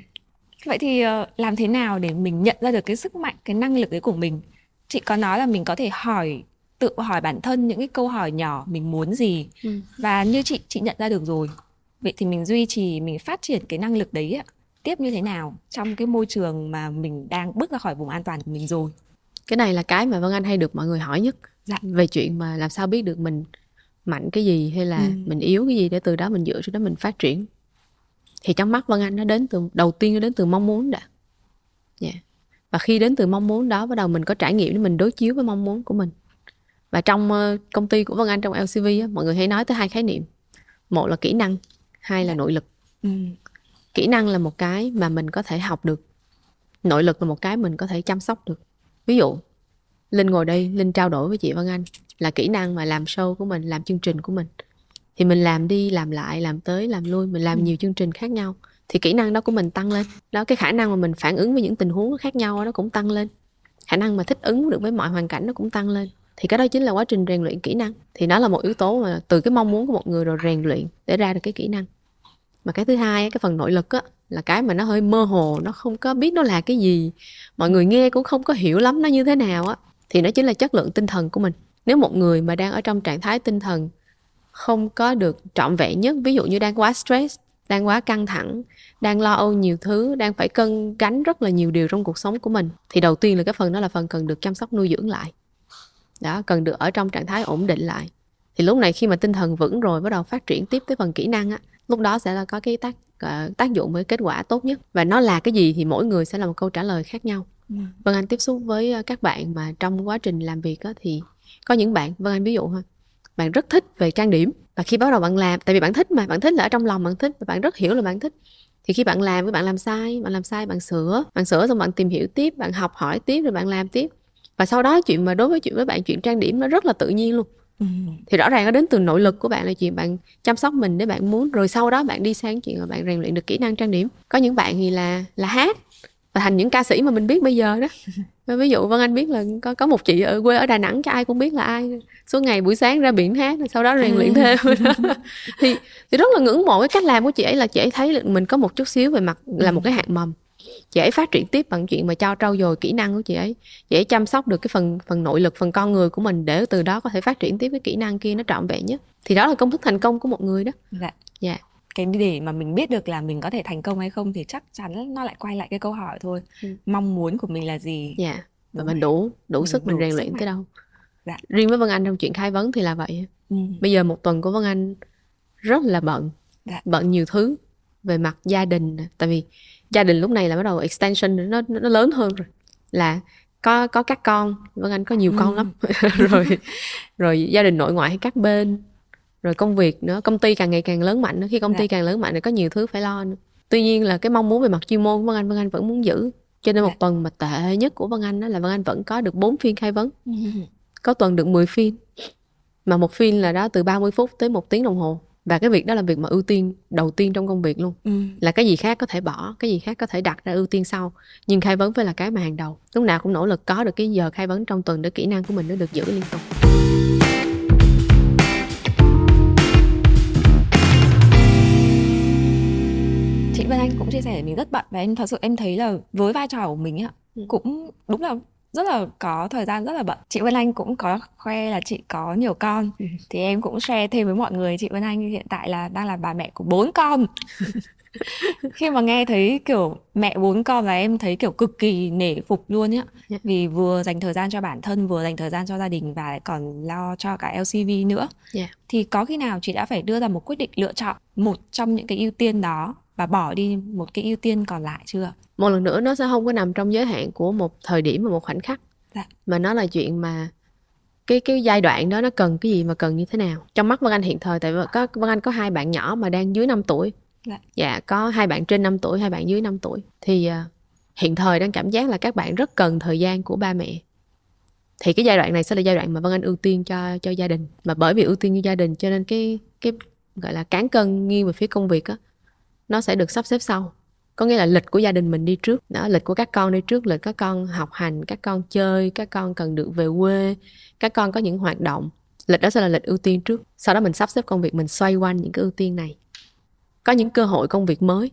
vậy thì uh, làm thế nào để mình nhận ra được cái sức mạnh cái năng lực ấy của mình chị có nói là mình có thể hỏi tự hỏi bản thân những cái câu hỏi nhỏ mình muốn gì ừ. và như chị chị nhận ra được rồi vậy thì mình duy trì mình phát triển cái năng lực đấy ạ tiếp như thế nào trong cái môi trường mà mình đang bước ra khỏi vùng an toàn của mình rồi cái này là cái mà vân anh hay được mọi người hỏi nhất dạ. về chuyện mà làm sao biết được mình mạnh cái gì hay là ừ. mình yếu cái gì để từ đó mình dựa trên đó mình phát triển thì trong mắt vân anh nó đến từ đầu tiên nó đến từ mong muốn đã yeah. Dạ. và khi đến từ mong muốn đó bắt đầu mình có trải nghiệm để mình đối chiếu với mong muốn của mình và trong uh, công ty của vân anh trong lcv á, mọi người hay nói tới hai khái niệm. Một là kỹ năng hai là nội lực. Ừ. kỹ năng là một cái mà mình có thể học được. Nội lực là một cái mình có thể chăm sóc được. Ví dụ linh ngồi đây linh trao đổi với chị vân anh là kỹ năng mà làm show của mình làm chương trình của mình. Thì mình làm đi làm lại làm tới làm lui mình làm ừ. nhiều chương trình khác nhau. Thì kỹ năng đó của mình tăng lên. Đó cái khả năng mà mình phản ứng với những tình huống khác nhau nó cũng tăng lên. Khả năng mà thích ứng được với mọi hoàn cảnh nó cũng tăng lên thì cái đó chính là quá trình rèn luyện kỹ năng. Thì nó là một yếu tố mà từ cái mong muốn của một người rồi rèn luyện để ra được cái kỹ năng. Mà cái thứ hai cái phần nội lực á, là cái mà nó hơi mơ hồ, nó không có biết nó là cái gì. Mọi người nghe cũng không có hiểu lắm nó như thế nào á. Thì nó chính là chất lượng tinh thần của mình. Nếu một người mà đang ở trong trạng thái tinh thần không có được trọn vẹn nhất, ví dụ như đang quá stress, đang quá căng thẳng, đang lo âu nhiều thứ, đang phải cân gánh rất là nhiều điều trong cuộc sống của mình, thì đầu tiên là cái phần đó là phần cần được chăm sóc nuôi dưỡng lại đó cần được ở trong trạng thái ổn định lại. Thì lúc này khi mà tinh thần vững rồi bắt đầu phát triển tiếp tới phần kỹ năng á lúc đó sẽ là có cái tác uh, tác dụng với kết quả tốt nhất. Và nó là cái gì thì mỗi người sẽ là một câu trả lời khác nhau. Ừ. vân anh tiếp xúc với ờ, các bạn mà trong quá trình làm việc á, thì có những bạn vân anh ví dụ ha bạn rất thích về trang điểm. Và khi bắt đầu bạn làm tại vì bạn thích mà bạn thích là ở trong lòng bạn thích và bạn rất hiểu là bạn thích. Thì khi bạn làm các bạn làm sai bạn làm sai bạn sửa bạn sửa xong bạn tìm hiểu tiếp bạn học hỏi tiếp rồi bạn làm tiếp và sau đó chuyện mà đối với chuyện với bạn chuyện trang điểm nó rất là tự nhiên luôn. Ừ. thì rõ ràng nó đến từ nội lực của bạn là chuyện bạn chăm sóc mình để bạn muốn. Rồi sau đó bạn đi sang chuyện mà bạn rèn luyện được kỹ năng trang điểm. Có những bạn thì là là hát. Và thành những ca sĩ mà mình biết bây giờ đó. Ví dụ vân anh biết là có có một chị ở quê ở đà nẵng cho ai cũng biết là ai. Suốt ngày buổi sáng ra biển hát sau đó rèn luyện thêm. Thì thì rất là ngưỡng mộ cái cách làm của chị ấy là chị ấy thấy là mình có một chút xíu về mặt là một cái hạt mầm chị ấy phát triển tiếp bằng chuyện mà cho trau dồi kỹ năng của chị ấy. Chị ấy chăm sóc được cái phần phần nội lực phần con người của mình để từ đó có thể phát triển tiếp cái kỹ năng kia nó trọn vẹn nhất. Thì đó là công thức thành công của một người đó. Dạ. Dạ. Cái để mà mình biết được là mình có thể thành công hay không thì chắc chắn nó lại quay lại cái câu hỏi thôi. Ừ. mong muốn của mình là gì? Dạ. Yeah. và mình đủ đủ mình sức mình rèn luyện tới đâu. Dạ. riêng với vân anh trong chuyện khai vấn thì là vậy. Ừ. bây giờ một tuần của vân anh rất là bận. Dạ. bận nhiều thứ về mặt gia đình tại vì gia đình lúc này là bắt đầu extension nó nó lớn hơn rồi. Là có có các con. Vân anh có nhiều ừ. con lắm. Rồi rồi gia đình nội ngoại hay các bên. Rồi công việc nữa. Công ty càng ngày càng lớn mạnh nữa. Khi công ty dạ. càng lớn mạnh thì có nhiều thứ phải lo nữa. Tuy nhiên là cái mong muốn về mặt chuyên môn của vân anh vân anh vẫn muốn giữ. Cho nên một dạ. tuần mà tệ nhất của vân anh đó là vân anh vẫn có được 4 phiên khai vấn. Ừ. có tuần được 10 phiên. Mà một phiên là đó từ 30 phút tới một tiếng đồng hồ và cái việc đó là việc mà ưu tiên đầu tiên trong công việc luôn ừ. là cái gì khác có thể bỏ cái gì khác có thể đặt ra ưu tiên sau nhưng khai vấn phải là cái mà hàng đầu lúc nào cũng nỗ lực có được cái giờ khai vấn trong tuần để kỹ năng của mình nó được giữ liên tục chị Vân Anh cũng chia sẻ mình rất bận và em thật sự em thấy là với vai trò của mình ừ. cũng đúng là rất là có thời gian rất là bận chị Vân Anh cũng có khoe là chị có nhiều con ừ. thì em cũng share thêm với mọi người chị Vân Anh hiện tại là đang là bà mẹ của bốn con khi mà nghe thấy kiểu mẹ bốn con là em thấy kiểu cực kỳ nể phục luôn nhá yeah. Dạ. vì vừa dành thời gian cho bản thân vừa dành thời gian cho gia đình và lại còn lo cho cả LCV nữa yeah. Dạ. thì có khi nào chị đã phải đưa ra một quyết định lựa chọn một trong những cái ưu tiên đó và bỏ đi một cái ưu tiên còn lại chưa một lần nữa nó sẽ không có nằm trong giới hạn của một thời điểm và một khoảnh khắc. Dạ. mà nó là chuyện mà cái cái giai đoạn đó nó cần cái gì mà cần như thế nào. Trong mắt Vân Anh hiện thời tại có Vân Anh có hai bạn nhỏ mà đang dưới 5 tuổi. Dạ. dạ có hai bạn trên 5 tuổi hai bạn dưới 5 tuổi. Thì uh, hiện thời đang cảm giác là các bạn rất cần thời gian của ba mẹ. Thì cái giai đoạn này sẽ là giai đoạn mà Vân Anh ưu tiên cho cho gia đình. Mà bởi vì ưu tiên cho gia đình cho nên cái cái gọi là cán cân nghiêng về phía công việc á nó sẽ được sắp xếp sau. Có nghĩa là lịch của gia đình mình đi trước. Đó lịch của các con đi trước lịch các con học hành các con chơi các con cần được về quê các con có những hoạt động. Lịch đó sẽ là lịch ưu tiên trước. Sau đó mình sắp xếp công việc mình xoay quanh những cái ưu tiên này. Có những cơ hội công việc mới.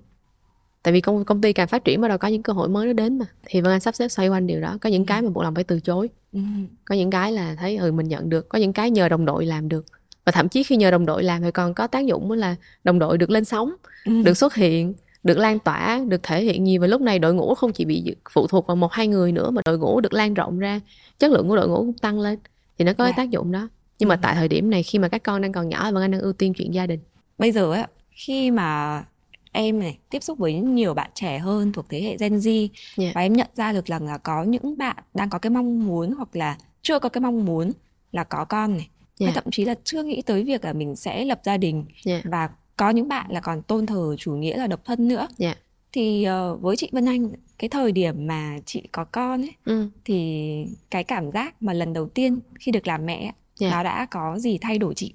Tại vì công công ty càng phát triển bắt đầu có những cơ hội mới nó đến mà. Thì vân anh sắp xếp xoay quanh điều đó. Có những cái mà buộc lòng phải từ chối. Ừ. có những cái là thấy ừ mình nhận được. Có những cái nhờ đồng đội làm được và thậm chí khi nhờ đồng đội làm thì còn có tác dụng là đồng đội được lên sóng ừ. được xuất hiện được lan tỏa được thể hiện nhiều và lúc này đội ngũ không chỉ bị phụ thuộc vào một hai người nữa mà đội ngũ được lan rộng ra chất lượng của đội ngũ cũng tăng lên thì nó có yeah. cái dạ. tác dụng đó nhưng mà ừ. tại thời điểm này khi mà các con đang còn nhỏ và anh đang ưu tiên chuyện gia đình bây giờ á khi mà em này tiếp xúc với nhiều bạn trẻ hơn thuộc thế hệ Gen Z yeah. và em nhận ra được rằng là có những bạn đang có cái mong muốn hoặc là chưa có cái mong muốn là có con này yeah. hay thậm chí là chưa nghĩ tới việc là mình sẽ lập gia đình yeah. và có những bạn là còn tôn thờ chủ nghĩa là độc thân nữa yeah. thì uh, với chị Vân Anh cái thời điểm mà chị có con ấy ừ. thì cái cảm giác mà lần đầu tiên khi được làm mẹ yeah. nó đã có gì thay đổi chị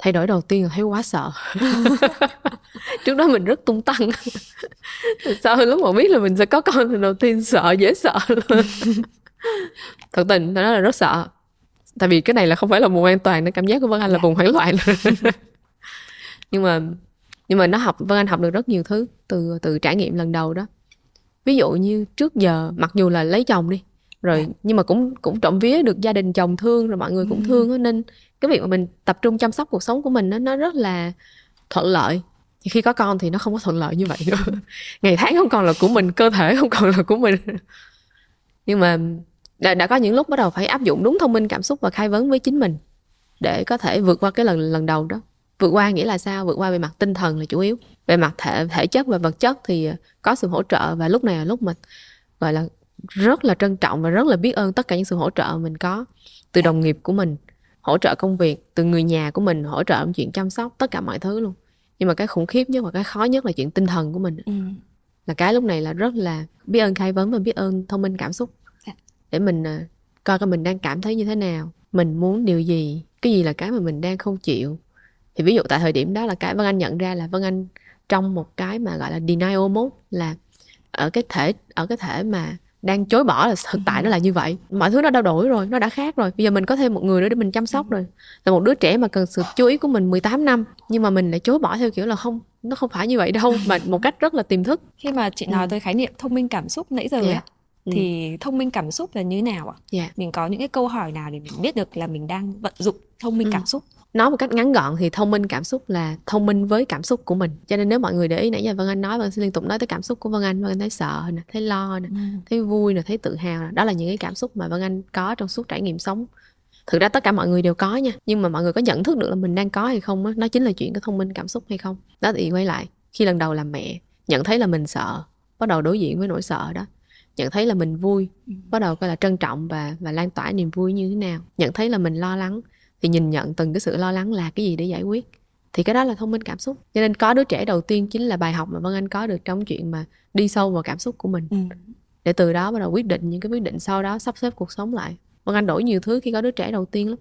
thay đổi đầu tiên là thấy quá sợ trước đó mình rất tung tăng sau lúc mà biết là mình sẽ có con thì đầu tiên sợ dễ sợ thật tình nó là rất sợ tại vì cái này là không phải là vùng an toàn nên cảm giác của vân anh là dạ. vùng hoảng loạn nhưng mà nhưng mà nó học vân anh học được rất nhiều thứ từ từ trải nghiệm lần đầu đó ví dụ như trước giờ mặc dù là lấy chồng đi rồi dạ. nhưng mà cũng cũng trộm vía được gia đình chồng thương rồi mọi người cũng ừ. thương đó, nên cái việc mà mình tập trung chăm sóc cuộc sống của mình nó nó rất là thuận lợi thì khi có con thì nó không có thuận lợi như vậy nữa ngày tháng không còn là của mình cơ thể không còn là của mình nhưng mà đã, đã có những lúc bắt đầu phải áp dụng đúng thông minh cảm xúc và khai vấn với chính mình để có thể vượt qua cái lần lần đầu đó. Vượt qua nghĩa là sao? Vượt qua về mặt tinh thần là chủ yếu. Về mặt thể thể chất và vật chất thì có sự hỗ trợ và lúc này là lúc mà gọi là rất là trân trọng và rất là biết ơn tất cả những sự hỗ trợ mình có từ đồng nghiệp của mình hỗ trợ công việc từ người nhà của mình hỗ trợ chuyện chăm sóc tất cả mọi thứ luôn. Nhưng mà cái khủng khiếp nhất và cái khó nhất là chuyện tinh thần của mình. Ừ. là cái lúc này là rất là biết ơn khai vấn và biết ơn thông minh cảm xúc. Để mình uh, coi coi mình đang cảm thấy như thế nào mình muốn điều gì cái gì là cái mà mình đang không chịu. Thì ví dụ tại thời điểm đó là cái vân anh nhận ra là vân anh trong một cái mà gọi là denial mode là ở cái thể ở cái thể mà đang chối bỏ là thực tại nó là như vậy. Mọi thứ nó đã đổi rồi nó đã khác rồi. Bây giờ mình có thêm một người nữa để mình chăm sóc rồi. Là một đứa trẻ mà cần sự chú ý của mình 18 năm nhưng mà mình lại chối bỏ theo kiểu là không nó không phải như vậy đâu mà một cách rất là tiềm thức. Khi mà chị nói ừ. tới khái niệm thông minh cảm xúc nãy giờ yeah. ấy ừ. thì thông minh cảm xúc là như thế nào ạ? Yeah. Mình có những cái câu hỏi nào để mình biết được là mình đang vận dụng thông minh ừ. cảm xúc? nói một cách ngắn gọn thì thông minh cảm xúc là thông minh với cảm xúc của mình cho nên nếu mọi người để ý nãy giờ vân anh nói vân sẽ liên tục nói tới cảm xúc của vân anh vân anh thấy sợ nè thấy lo nè ừ. thấy vui nè thấy tự hào nè đó là những cái cảm xúc mà vân anh có trong suốt trải nghiệm sống thực ra tất cả mọi người đều có nha nhưng mà mọi người có nhận thức được là mình đang có hay không đó, nó chính là chuyện cái thông minh cảm xúc hay không đó thì quay lại khi lần đầu làm mẹ nhận thấy là mình sợ bắt đầu đối diện với nỗi sợ đó nhận thấy là mình vui ừ. bắt đầu coi là trân trọng và và lan tỏa niềm vui như thế nào. Nhận thấy là mình lo lắng thì nhìn nhận từng cái sự lo lắng là cái gì để giải quyết. Thì cái đó là thông minh cảm xúc. Cho nên có đứa trẻ đầu tiên chính là bài học mà vân anh có được trong chuyện mà đi sâu vào cảm xúc của mình. Ừ. để từ đó bắt đầu quyết định những cái quyết định sau đó sắp xếp cuộc sống lại. Vân anh đổi nhiều thứ khi có đứa trẻ đầu tiên lắm.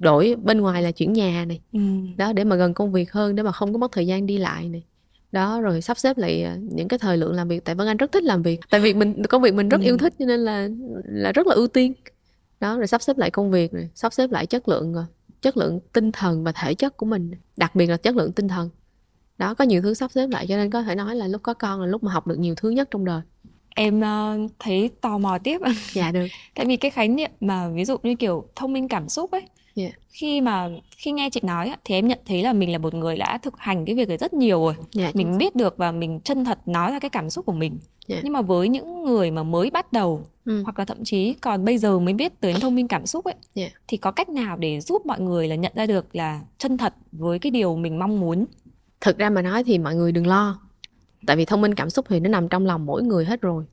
Đổi bên ngoài là chuyển nhà này. Ừ. đó để mà gần công việc hơn để mà không có mất thời gian đi lại này đó rồi sắp xếp lại à, những cái thời lượng làm việc. Tại vân anh rất thích làm việc. Tại vì mình công việc mình rất ừ. yêu thích cho nên là là rất là ưu tiên. Đó rồi sắp xếp lại công việc rồi sắp xếp lại chất lượng rồi chất lượng tinh thần và thể chất của mình. Đặc biệt là chất lượng tinh thần. Đó có nhiều thứ sắp xếp lại cho nên có thể nói là lúc có con là lúc mà học được nhiều thứ nhất trong đời em uh, thấy tò mò tiếp dạ được tại vì cái khái niệm mà ví dụ như kiểu thông minh cảm xúc ấy yeah. khi mà khi nghe chị nói thì em nhận thấy là mình là một người đã thực hành cái việc này rất nhiều rồi yeah, mình biết được và mình chân thật nói ra cái cảm xúc của mình yeah. nhưng mà với những người mà mới bắt đầu ừ. hoặc là thậm chí còn bây giờ mới biết tới thông minh cảm xúc ấy yeah. thì có cách nào để giúp mọi người là nhận ra được là chân thật với cái điều mình mong muốn thực ra mà nói thì mọi người đừng lo tại vì thông minh cảm xúc thì nó nằm trong lòng mỗi người hết rồi.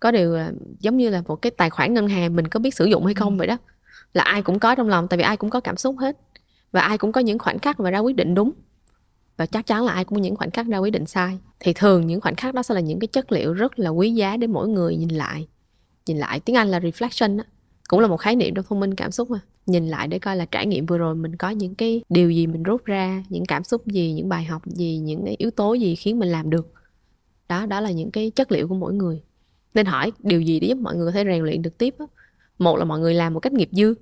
Có điều giống như là một cái tài khoản ngân hàng mình có biết sử dụng hay không ừ. vậy đó là ai cũng có trong lòng tại vì ai cũng có cảm xúc hết. Và ai cũng có những khoảnh khắc và ra quyết định đúng. Và chắc chắn là ai cũng có những khoảnh khắc ra quyết định sai. Thì thường những khoảnh khắc đó sẽ là những cái chất liệu rất là quý giá để mỗi người nhìn lại. Nhìn lại tiếng anh là reflection đó cũng là một khái niệm trong thông minh cảm xúc mà. Nhìn lại để coi là trải nghiệm vừa rồi mình có những cái điều gì mình rút ra những cảm xúc gì những bài học gì những cái yếu tố gì khiến mình làm được đó đó là những cái chất liệu của mỗi người. Nên hỏi điều gì để giúp mọi người có thể rèn luyện được tiếp á? Một là mọi người làm một cách nghiệp dư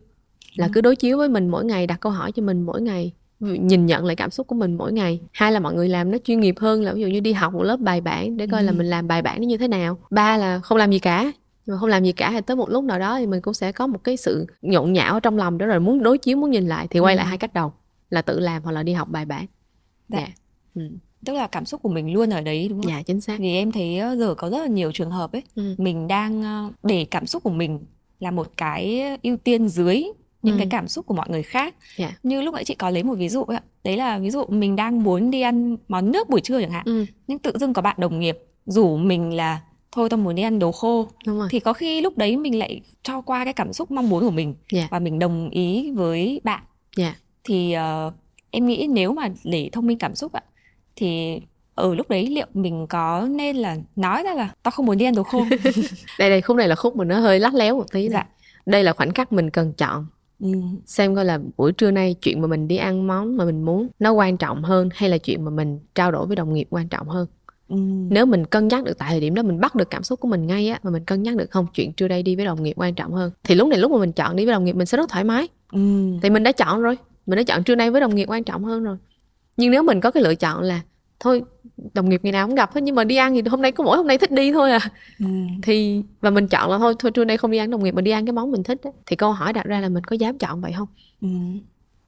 là cứ đối chiếu với mình mỗi ngày đặt câu hỏi cho mình mỗi ngày nhìn nhận lại cảm xúc của mình mỗi ngày. Hai là mọi người làm nó chuyên nghiệp hơn là ví dụ như đi học một lớp bài bản để coi ừ. là mình làm bài bản nó như thế nào. Ba là không làm gì cả mà không làm gì cả thì tới một lúc nào đó thì mình cũng sẽ có một cái sự nhộn nhạo trong lòng đó rồi muốn đối chiếu muốn nhìn lại thì quay ừ. lại hai cách đầu là tự làm hoặc là đi học bài bản. Dạ. Yeah. ừ tức là cảm xúc của mình luôn ở đấy đúng không? Dạ chính xác. Vì em thấy giờ có rất là nhiều trường hợp ấy, ừ. mình đang để cảm xúc của mình là một cái ưu tiên dưới những ừ. cái cảm xúc của mọi người khác. Yeah. Dạ. Như lúc nãy chị có lấy một ví dụ ấy, đấy là ví dụ mình đang muốn đi ăn món nước buổi trưa chẳng hạn, ừ. nhưng tự dưng có bạn đồng nghiệp rủ mình là thôi tao muốn đi ăn đồ khô Đúng rồi. thì có khi lúc đấy mình lại cho qua cái cảm xúc mong muốn của mình yeah. Dạ. và mình đồng ý với bạn yeah. thì uh, em nghĩ nếu mà để thông minh cảm xúc ạ thì ở lúc đấy liệu mình có nên là nói ra là tao không muốn đi ăn đồ khô đây đây khúc này là khúc mà nó hơi lắt léo một tí dạ. đây là khoảnh khắc mình cần chọn ừ. xem coi là buổi trưa nay chuyện mà mình đi ăn món mà mình muốn nó quan trọng hơn hay là chuyện mà mình trao đổi với đồng nghiệp quan trọng hơn Ừ. nếu mình cân nhắc được tại thời điểm đó mình bắt được cảm xúc của mình ngay á mà mình cân nhắc được không chuyện trưa đây đi với đồng nghiệp quan trọng hơn thì lúc này lúc mà mình chọn đi với đồng nghiệp mình sẽ rất thoải mái ừ. thì mình đã chọn rồi mình đã chọn trưa nay với đồng nghiệp quan trọng hơn rồi nhưng nếu mình có cái lựa chọn là thôi đồng nghiệp ngày nào cũng gặp hết nhưng mà đi ăn thì hôm nay có mỗi hôm nay thích đi thôi à ừ. thì và mình chọn là thôi thôi trưa nay không đi ăn đồng nghiệp mình đi ăn cái món mình thích đó. thì câu hỏi đặt ra là mình có dám chọn vậy không ừ.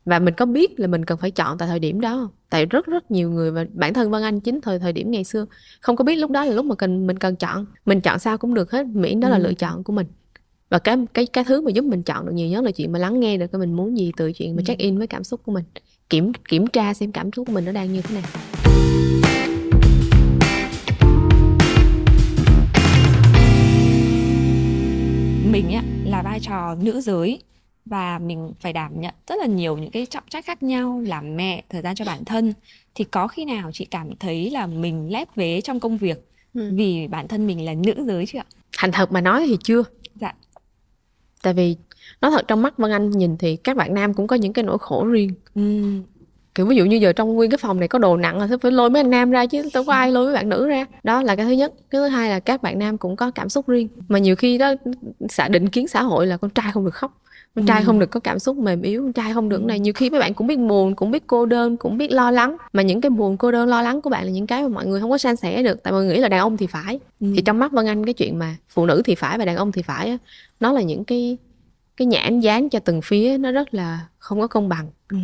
và mình có biết là mình cần phải chọn tại thời điểm đó không tại rất rất nhiều người và bản thân vân anh chính thời thời điểm ngày xưa không có biết lúc đó là lúc mà cần mình cần chọn mình chọn sao cũng được hết miễn đó là ừ. lựa chọn của mình và cái cái cái thứ mà giúp mình chọn được nhiều nhất là chuyện mà lắng nghe được cái mình muốn gì từ chuyện mà ừ. check in với cảm xúc của mình kiểm kiểm tra xem cảm xúc của mình nó đang như thế nào. Mình á là vai trò nữ giới và mình phải đảm nhận rất là nhiều những cái trọng trách khác nhau làm mẹ thời gian cho bản thân. Thì có khi nào chị cảm thấy là mình lép vế trong công việc ừ. vì bản thân mình là nữ giới chưa ạ? Thành thật mà nói thì chưa. Dạ. Tại vì nói thật trong mắt vân anh nhìn thì các bạn nam cũng có những cái nỗi khổ riêng. Ừ. kiểu ví dụ như giờ trong nguyên cái phòng này có đồ nặng là phải lôi mấy anh nam ra chứ đâu có ai lôi mấy bạn nữ ra. Đó là cái thứ nhất. Cái thứ hai là các bạn nam cũng có cảm xúc riêng. Mà nhiều khi đó xã định kiến xã hội là con trai không được khóc. Con trai ừ. không được có cảm xúc mềm yếu con trai không được này. Nhiều khi mấy bạn cũng biết buồn cũng biết cô đơn cũng biết lo lắng. Mà những cái buồn cô đơn lo lắng của bạn là những cái mà mọi người không có san sẻ được. Tại mọi người nghĩ là đàn ông thì phải. Ừ. thì trong mắt vân anh cái chuyện mà phụ nữ thì phải và đàn ông thì phải á nó là những cái cái nhãn dán cho từng phía nó rất là không có công bằng. Ừ.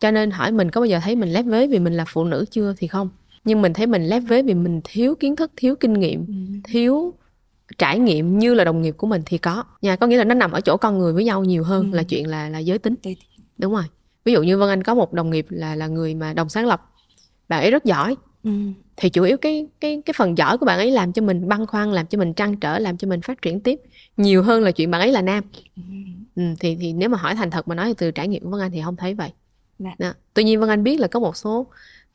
cho nên hỏi mình có bao giờ thấy mình lép vế vì mình là phụ nữ chưa thì không. Nhưng mình thấy mình lép vế vì mình thiếu kiến thức thiếu kinh nghiệm ừ. thiếu trải nghiệm như là đồng nghiệp của mình thì có. Nha có nghĩa là nó nằm ở chỗ con người với nhau nhiều hơn ừ. là chuyện là là giới tính. Đúng rồi. Ví dụ như vân anh có một đồng nghiệp là là người mà đồng sáng lập. Bạn ấy rất giỏi ừ. thì chủ yếu cái cái cái phần giỏi của bạn ấy làm cho mình băn khoăn làm cho mình trăn trở làm cho mình phát triển tiếp nhiều hơn là chuyện bạn ấy là nam ừ. Ừ, thì thì nếu mà hỏi thành thật mà nói từ trải nghiệm của vân anh thì không thấy vậy dạ. Đó. tuy nhiên vân anh biết là có một số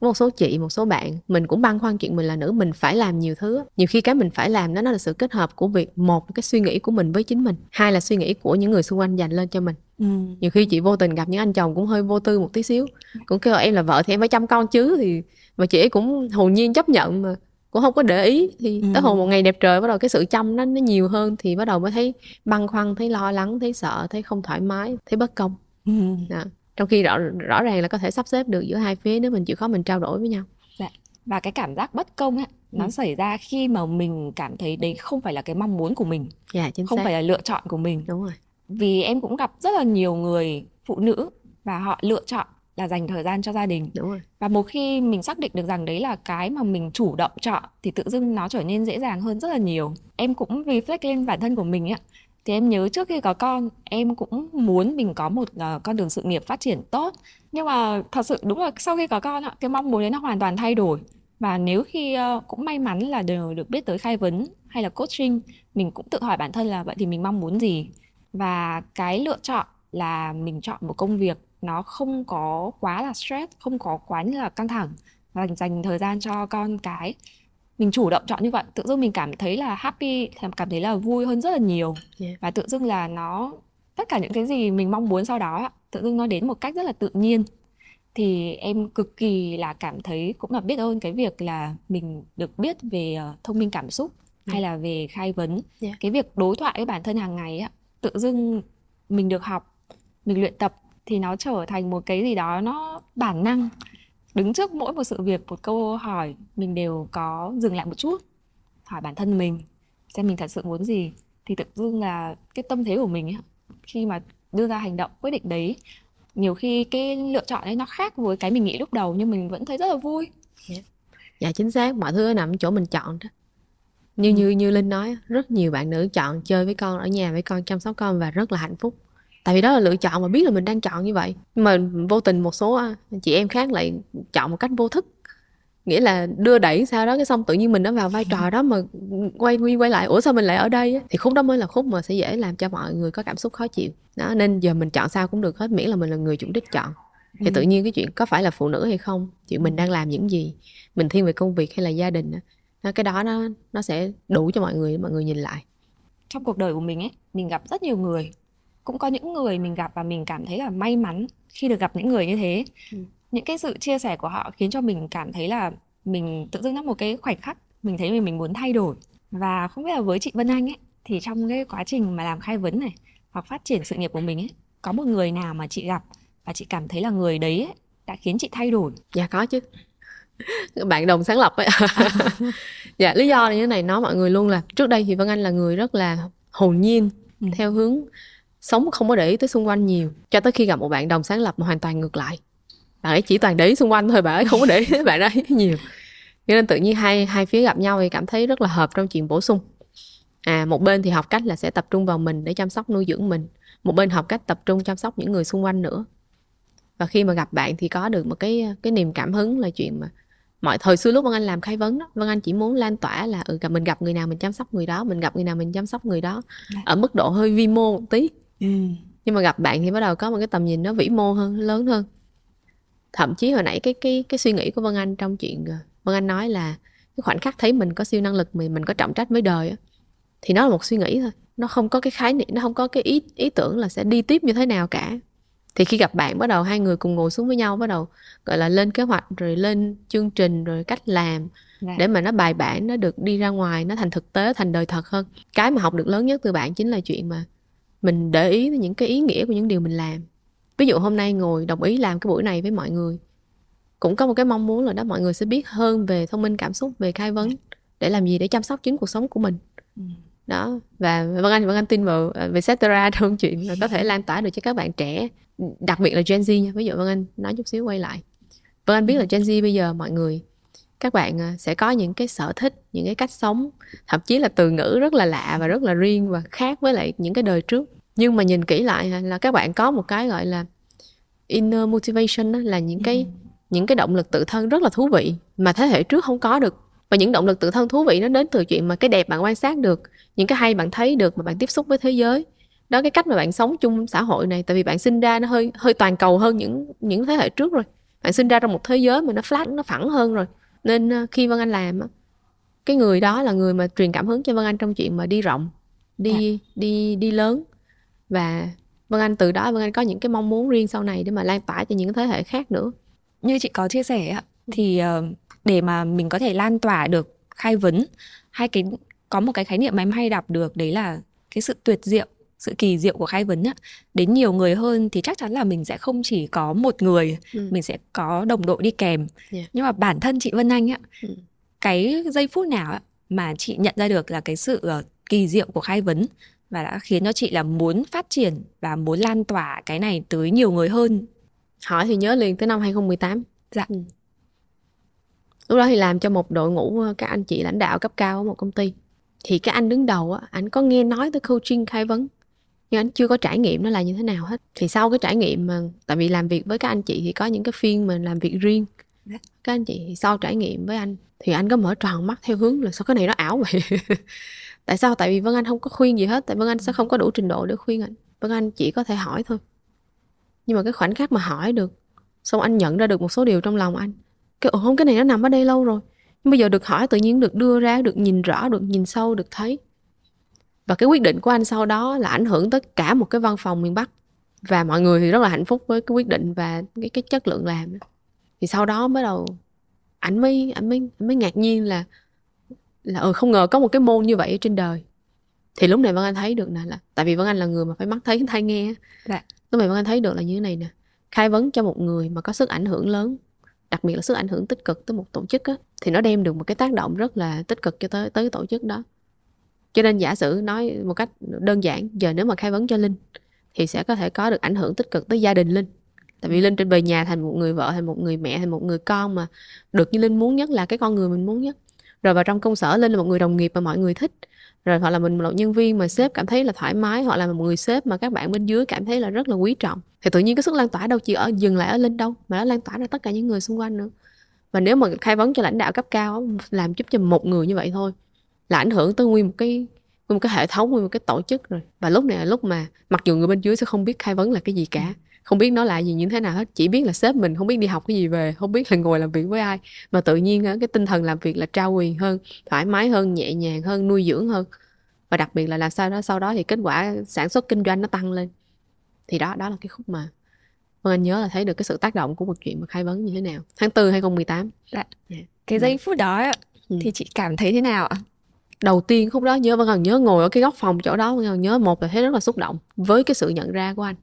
có một số chị một số bạn mình cũng băn khoăn chuyện mình là nữ mình phải làm nhiều thứ nhiều khi cái mình phải làm đó nó là sự kết hợp của việc một cái suy nghĩ của mình với chính mình hai là suy nghĩ của những người xung quanh dành lên cho mình ừ. nhiều khi chị vô tình gặp những anh chồng cũng hơi vô tư một tí xíu cũng kêu em là vợ thì em phải chăm con chứ thì mà chị ấy cũng hồn nhiên chấp nhận mà cũng không có để ý thì ừ. tới hồi một ngày đẹp trời bắt đầu cái sự chăm nó nó nhiều hơn thì bắt đầu mới thấy băn khoăn thấy lo lắng thấy sợ thấy không thoải mái thấy bất công ừ. Đó trong khi rõ rõ ràng là có thể sắp xếp được giữa hai phía nếu mình chịu khó mình trao đổi với nhau dạ. và cái cảm giác bất công ấy nó ừ. xảy ra khi mà mình cảm thấy đấy không phải là cái mong muốn của mình dạ, chính không xác. phải là lựa chọn của mình đúng rồi vì em cũng gặp rất là nhiều người phụ nữ và họ lựa chọn là dành thời gian cho gia đình. Đúng rồi. Và một khi mình xác định được rằng đấy là cái mà mình chủ động chọn thì tự dưng nó trở nên dễ dàng hơn rất là nhiều. Em cũng reflect lên bản thân của mình ấy thì em nhớ trước khi có con em cũng muốn mình có một uh, con đường sự nghiệp phát triển tốt. Nhưng mà thật sự đúng là sau khi có con cái mong muốn đấy nó hoàn toàn thay đổi. Và nếu khi uh, cũng may mắn là đều được biết tới khai vấn hay là coaching mình cũng tự hỏi bản thân là vậy thì mình mong muốn gì? Và cái lựa chọn là mình chọn một công việc nó không có quá là stress không có quá là căng thẳng và dành thời gian cho con cái mình chủ động chọn như vậy tự dưng mình cảm thấy là happy cảm thấy là vui hơn rất là nhiều yeah. và tự dưng là nó tất cả những cái gì mình mong muốn sau đó tự dưng nó đến một cách rất là tự nhiên thì em cực kỳ là cảm thấy cũng là biết ơn cái việc là mình được biết về uh, thông minh cảm xúc ừ. hay là về khai vấn yeah. Cái việc đối thoại với bản thân hàng ngày á tự dưng mình được học mình luyện tập thì nó trở thành một cái gì đó nó bản năng. Đứng trước mỗi một sự việc một câu hỏi mình đều có dừng lại một chút hỏi bản thân mình xem mình thật sự muốn gì. Thì tự dưng là cái tâm thế của mình ấy, khi mà đưa ra hành động quyết định đấy nhiều khi cái lựa chọn ấy nó khác với cái mình nghĩ lúc đầu nhưng mình vẫn thấy rất là vui. Yeah. dạ chính xác. Mọi thứ nằm chỗ mình chọn đó. Như ừ. như như linh nói rất nhiều bạn nữ chọn chơi với con ở nhà với con chăm sóc con và rất là hạnh phúc tại vì đó là lựa chọn mà biết là mình đang chọn như vậy. Nhưng mà vô tình một số chị em khác lại chọn một cách vô thức. Nghĩa là đưa đẩy sao đó cái xong tự nhiên mình đã vào vai trò đó mà quay quy quay lại ủa sao mình lại ở đây thì khúc đó mới là khúc mà sẽ dễ làm cho mọi người có cảm xúc khó chịu. Đó nên giờ mình chọn sao cũng được hết miễn là mình là người chủ đích chọn. Thì ừ. tự nhiên cái chuyện có phải là phụ nữ hay không chuyện mình đang làm những gì mình thiên về công việc hay là gia đình đó, cái đó nó nó sẽ đủ cho mọi người mọi người nhìn lại. Trong cuộc đời của mình ấy mình gặp rất nhiều người cũng có những người mình gặp và mình cảm thấy là may mắn khi được gặp những người như thế. Ừ. những cái sự chia sẻ của họ khiến cho mình cảm thấy là mình tự dưng trong một cái khoảnh khắc mình thấy mình mình muốn thay đổi. Và không biết là với chị Vân Anh ấy thì trong cái quá trình mà làm khai vấn này hoặc phát triển sự nghiệp của mình ấy có một người nào mà chị gặp và chị cảm thấy là người đấy ấy, đã khiến chị thay đổi? Dạ có chứ. Bạn đồng sáng lập ấy. Dạ lý do là như thế này nói mọi người luôn là trước đây thì Vân Anh là người rất là hồn nhiên ừ. theo hướng sống không có để ý tới xung quanh nhiều cho tới khi gặp một bạn đồng sáng lập mà hoàn toàn ngược lại. Bạn ấy chỉ toàn để ý xung quanh thôi bạn ấy không có để ý bạn ấy nhiều. Cho nên tự nhiên hai hai phía gặp nhau thì cảm thấy rất là hợp trong chuyện bổ sung. À một bên thì học cách là sẽ tập trung vào mình để chăm sóc nuôi dưỡng mình. Một bên học cách tập trung chăm sóc những người xung quanh nữa. Và khi mà gặp bạn thì có được một cái cái niềm cảm hứng là chuyện mà mọi thời xưa lúc Vân Anh làm khai vấn đó Vân Anh chỉ muốn lan tỏa là ừ mình gặp người nào mình chăm sóc người đó mình gặp người nào mình chăm sóc người đó. Dạ. ở mức độ hơi vi mô một tí ừ. nhưng mà gặp bạn thì bắt đầu có một cái tầm nhìn nó vĩ mô hơn lớn hơn thậm chí hồi nãy cái cái cái suy nghĩ của Vân Anh trong chuyện ờ, Vân Anh nói là cái khoảnh khắc thấy mình có siêu năng lực mình mình có trọng trách với đời á thì nó là một suy nghĩ thôi nó không có cái khái niệm nó không có cái ý ý tưởng là sẽ đi tiếp như thế nào cả thì khi gặp bạn bắt đầu hai người cùng ngồi xuống với nhau bắt đầu gọi là lên kế hoạch rồi lên chương trình rồi cách làm dạ. để mà nó bài bản nó được đi ra ngoài nó thành thực tế thành đời thật hơn cái mà học được lớn nhất từ bạn chính là chuyện mà mình để ý những cái ý nghĩa của những điều mình làm. Ví dụ hôm nay ngồi đồng ý làm cái buổi này với mọi người cũng có một cái mong muốn là đó mọi người sẽ biết hơn về thông minh cảm xúc về khai vấn để làm gì để chăm sóc chính cuộc sống của mình. Ừ. đó và vân anh vân anh tin vào về etc trong chuyện là có thể lan tỏa được cho các bạn trẻ đặc biệt là Gen Z nha. Ví dụ vân anh nói chút xíu quay lại. Vân anh biết là Gen Z bây giờ mọi người các bạn à, sẽ có những cái sở thích những cái cách sống thậm chí là từ ngữ rất là lạ và rất là riêng và khác với lại những cái đời trước. Nhưng mà nhìn kỹ lại là các bạn có một cái gọi là inner motivation đó, là những cái ừ. những cái động lực tự thân rất là thú vị mà thế hệ trước không có được. Và những động lực tự thân thú vị nó đến từ chuyện mà cái đẹp bạn quan sát được những cái hay bạn thấy được mà bạn tiếp xúc với thế giới. Đó cái cách mà bạn sống chung xã hội này tại vì bạn sinh ra nó hơi hơi toàn cầu hơn những những thế hệ trước rồi. Bạn sinh ra trong một thế giới mà nó flat nó phẳng hơn rồi nên ờ, khi vân anh làm cái người đó là người mà truyền cảm hứng cho vân anh trong chuyện mà đi rộng đi à. đi đi lớn. Và vân anh từ đó vân anh có những cái mong muốn riêng sau này để mà lan tỏa cho những thế hệ khác nữa. Như chị có chia sẻ thì ờ, để mà mình có thể lan tỏa được khai vấn hai cái có một cái khái niệm mà em hay đọc được đấy là cái sự tuyệt diệu sự kỳ diệu của khai vấn á, đến nhiều người hơn thì chắc chắn là mình sẽ không chỉ có một người ừ. mình sẽ có đồng đội đi kèm yeah. nhưng mà bản thân chị Vân Anh á ừ. cái giây phút nào á, mà chị nhận ra được là cái sự uh, kỳ diệu của khai vấn và đã khiến cho chị là muốn phát triển và muốn lan tỏa cái này tới nhiều người hơn hỏi thì nhớ liền tới năm 2018 dạ ừ. lúc đó thì làm cho một đội ngũ ờ, các anh chị lãnh đạo cấp cao ở một công ty thì cái anh đứng đầu á anh có nghe nói tới coaching khai vấn nhưng anh chưa có trải nghiệm nó là như thế nào hết. Thì sau cái trải nghiệm mà tại vì làm việc với các anh chị thì có những cái phiên mà làm việc riêng. Dạ. các anh chị thì sau trải nghiệm với anh thì anh có mở tròn mắt theo hướng là sao cái này nó ảo vậy? Tại sao? Tại vì vân anh không có khuyên gì hết. Tại vân anh sẽ không có đủ trình độ để khuyên anh. Vân anh chỉ có thể hỏi thôi. Nhưng mà cái khoảnh khắc mà hỏi được xong anh nhận ra được một số điều trong lòng anh. Cái ồ không cái này nó nằm ở đây lâu rồi. Nhưng bây giờ được hỏi tự nhiên được đưa ra được nhìn rõ được nhìn sâu được thấy và cái quyết định của anh sau đó là ảnh hưởng tới cả một cái văn phòng miền bắc. Và mọi người thì rất là hạnh phúc với cái quyết định và cái cái chất lượng làm. Thì sau đó bắt đầu ảnh mới ảnh mới ảnh mới ngạc nhiên là là ừ, không ngờ có một cái môn như vậy ở trên đời. Thì lúc này vân anh thấy được nè là tại vì vân anh là người mà phải mắt thấy tai nghe dạ. lúc này vân anh thấy được là như thế này nè khai vấn cho một người mà có sức ảnh hưởng lớn đặc biệt là sức ảnh hưởng tích cực tới một tổ chức á, thì nó đem được một cái tác động rất là tích cực cho tới tới tổ chức đó cho nên giả sử nói một cách đơn giản giờ nếu mà khai vấn cho linh thì sẽ có thể có được ảnh hưởng tích cực tới gia đình linh. Tại vì linh trên bề nhà thành một người vợ thành một người mẹ thành một người con mà được như linh muốn nhất là cái con người mình muốn nhất. Rồi vào trong công sở linh là một người đồng nghiệp mà mọi người thích. Rồi hoặc là mình một nhân viên mà sếp cảm thấy là thoải mái hoặc là một người sếp mà các bạn bên dưới cảm thấy là rất là quý trọng. Thì tự nhiên cái sức lan tỏa đâu chỉ ở dừng lại ở linh đâu mà nó lan tỏa ra tất cả những người xung quanh nữa. Và nếu mà khai vấn cho lãnh đạo cấp cao làm giúp cho một người như vậy thôi là ảnh hưởng tới nguyên một cái nguyên một cái hệ thống nguyên một cái tổ chức rồi và lúc này là lúc mà mặc dù người bên dưới sẽ không biết khai vấn là cái gì cả không biết nó là gì như thế nào hết chỉ biết là sếp mình không biết đi học cái gì về không biết là ngồi làm việc với ai mà tự nhiên cái tinh thần làm việc là trao quyền hơn thoải mái hơn nhẹ nhàng hơn nuôi dưỡng hơn và đặc biệt là làm sao đó sau đó thì kết quả sản xuất kinh doanh nó tăng lên thì đó đó là cái khúc mà Vâng anh nhớ là thấy được cái sự tác động của một chuyện mà khai vấn như thế nào tháng 4 2018 dạ. yeah. Dạ. cái giây phút đó ừ. thì chị cảm thấy thế nào ạ đầu tiên khúc đó nhớ vẫn còn nhớ ngồi ở cái góc phòng chỗ đó vẫn còn nhớ một là thấy rất là xúc động với cái sự nhận ra của anh.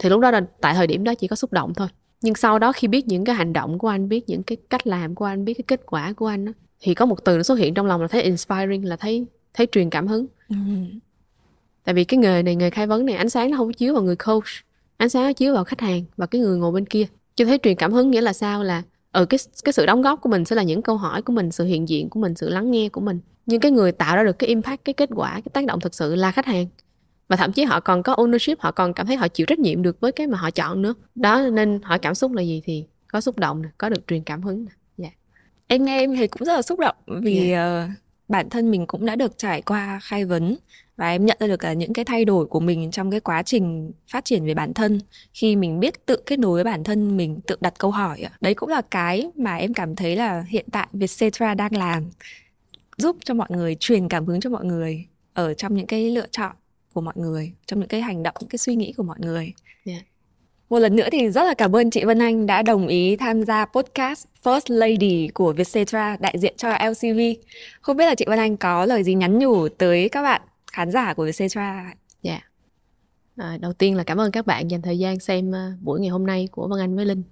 Thì lúc đó là tại thời điểm đó chỉ có xúc động thôi. Nhưng sau đó khi biết những cái hành động của anh biết những cái cách làm của anh biết cái kết quả của anh đó, thì có một từ nó xuất hiện trong lòng là thấy inspiring là thấy thấy truyền cảm hứng. Ừ. tại vì cái nghề này nghề khai vấn này ánh sáng nó không chiếu vào người coach ánh sáng nó chiếu vào khách hàng và cái người ngồi bên kia. Chứ thấy truyền cảm hứng nghĩa là sao? Là ở ừ, cái cái sự đóng góp của mình sẽ là những câu hỏi của mình sự hiện diện của mình sự lắng nghe của mình nhưng cái người tạo ra được cái impact cái kết quả cái tác động thực sự là khách hàng và thậm chí họ còn có ownership họ còn cảm thấy họ chịu trách nhiệm được với cái mà họ chọn nữa đó nên hỏi cảm xúc là gì thì có xúc động có được truyền cảm hứng dạ yeah. em nghe em thấy cũng rất là xúc động vì yeah. Dạ. uh, bản thân mình cũng đã được trải qua khai vấn và em nhận ra được là những cái thay đổi của mình trong cái quá trình phát triển về bản thân khi mình biết tự kết nối với bản thân mình tự đặt câu hỏi đấy cũng là cái mà em cảm thấy là hiện tại Vietcetera đang làm giúp cho mọi người truyền cảm hứng cho mọi người ở trong những cái lựa chọn của mọi người trong những cái hành động những cái suy nghĩ của mọi người yeah. Dạ. một lần nữa thì rất là cảm ơn chị Vân Anh đã đồng ý tham gia podcast First Lady của Vietcetera đại diện cho LCV không biết là chị Vân Anh có lời gì nhắn nhủ tới các bạn khán giả của Vietcetera dạ yeah. à, đầu tiên là cảm ơn các bạn dành thời gian xem uh, buổi ngày hôm nay của Vân Anh với Linh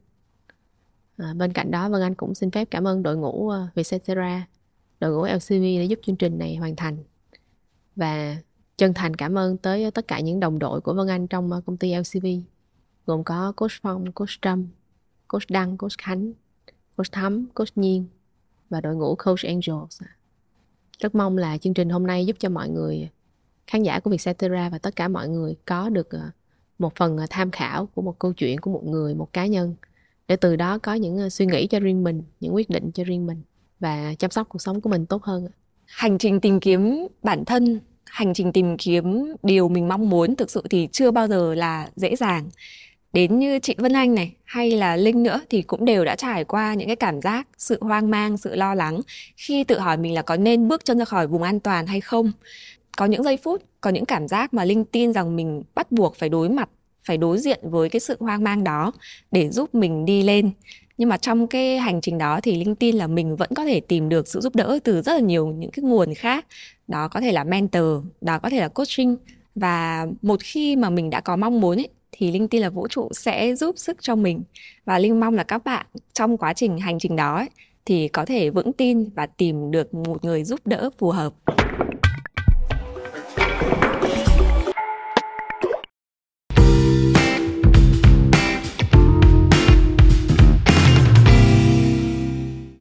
à, bên cạnh đó Vân Anh cũng xin phép cảm ơn đội ngũ uh, Vietcetera đội ngũ LCV đã giúp chương trình này hoàn thành và chân thành cảm ơn tới tất cả những đồng đội của Vân Anh trong ờ, công ty LCV gồm có Coach Phong, Coach Trâm, Coach Đăng, Coach Khánh, Coach Thắm, Coach Nhiên và đội ngũ Coach Angels. Rất mong là chương trình hôm nay giúp cho mọi người khán giả của Vietcetera và tất cả mọi người có được ờ, một phần ờ, tham khảo của một câu chuyện của một người, một cá nhân để từ đó có những suy nghĩ cho riêng mình, những quyết định cho riêng mình và chăm sóc cuộc sống của mình tốt hơn. Hành trình tìm kiếm bản thân hành trình tìm kiếm điều mình mong muốn thực sự thì chưa bao giờ là dễ dàng đến như chị Vân Anh này hay là Linh nữa thì cũng đều đã trải qua những cái cảm giác sự hoang mang, sự lo lắng khi tự hỏi mình là có nên bước chân ra khỏi vùng an toàn hay không. Có những giây phút, có những cảm giác mà Linh tin rằng mình bắt buộc phải đối mặt, phải đối diện với cái sự hoang mang đó để giúp mình đi lên nhưng mà trong cái hành trình đó thì linh tin là mình vẫn có thể tìm được sự giúp đỡ từ rất là nhiều những cái nguồn khác. Đó có thể là mentor đó có thể là coaching. Và một khi mà mình đã có mong muốn ấy thì linh tin là vũ trụ sẽ giúp sức cho mình. Và linh mong là các bạn trong quá trình hành trình đó ấy, thì có thể vững tin và tìm được một người giúp đỡ phù hợp.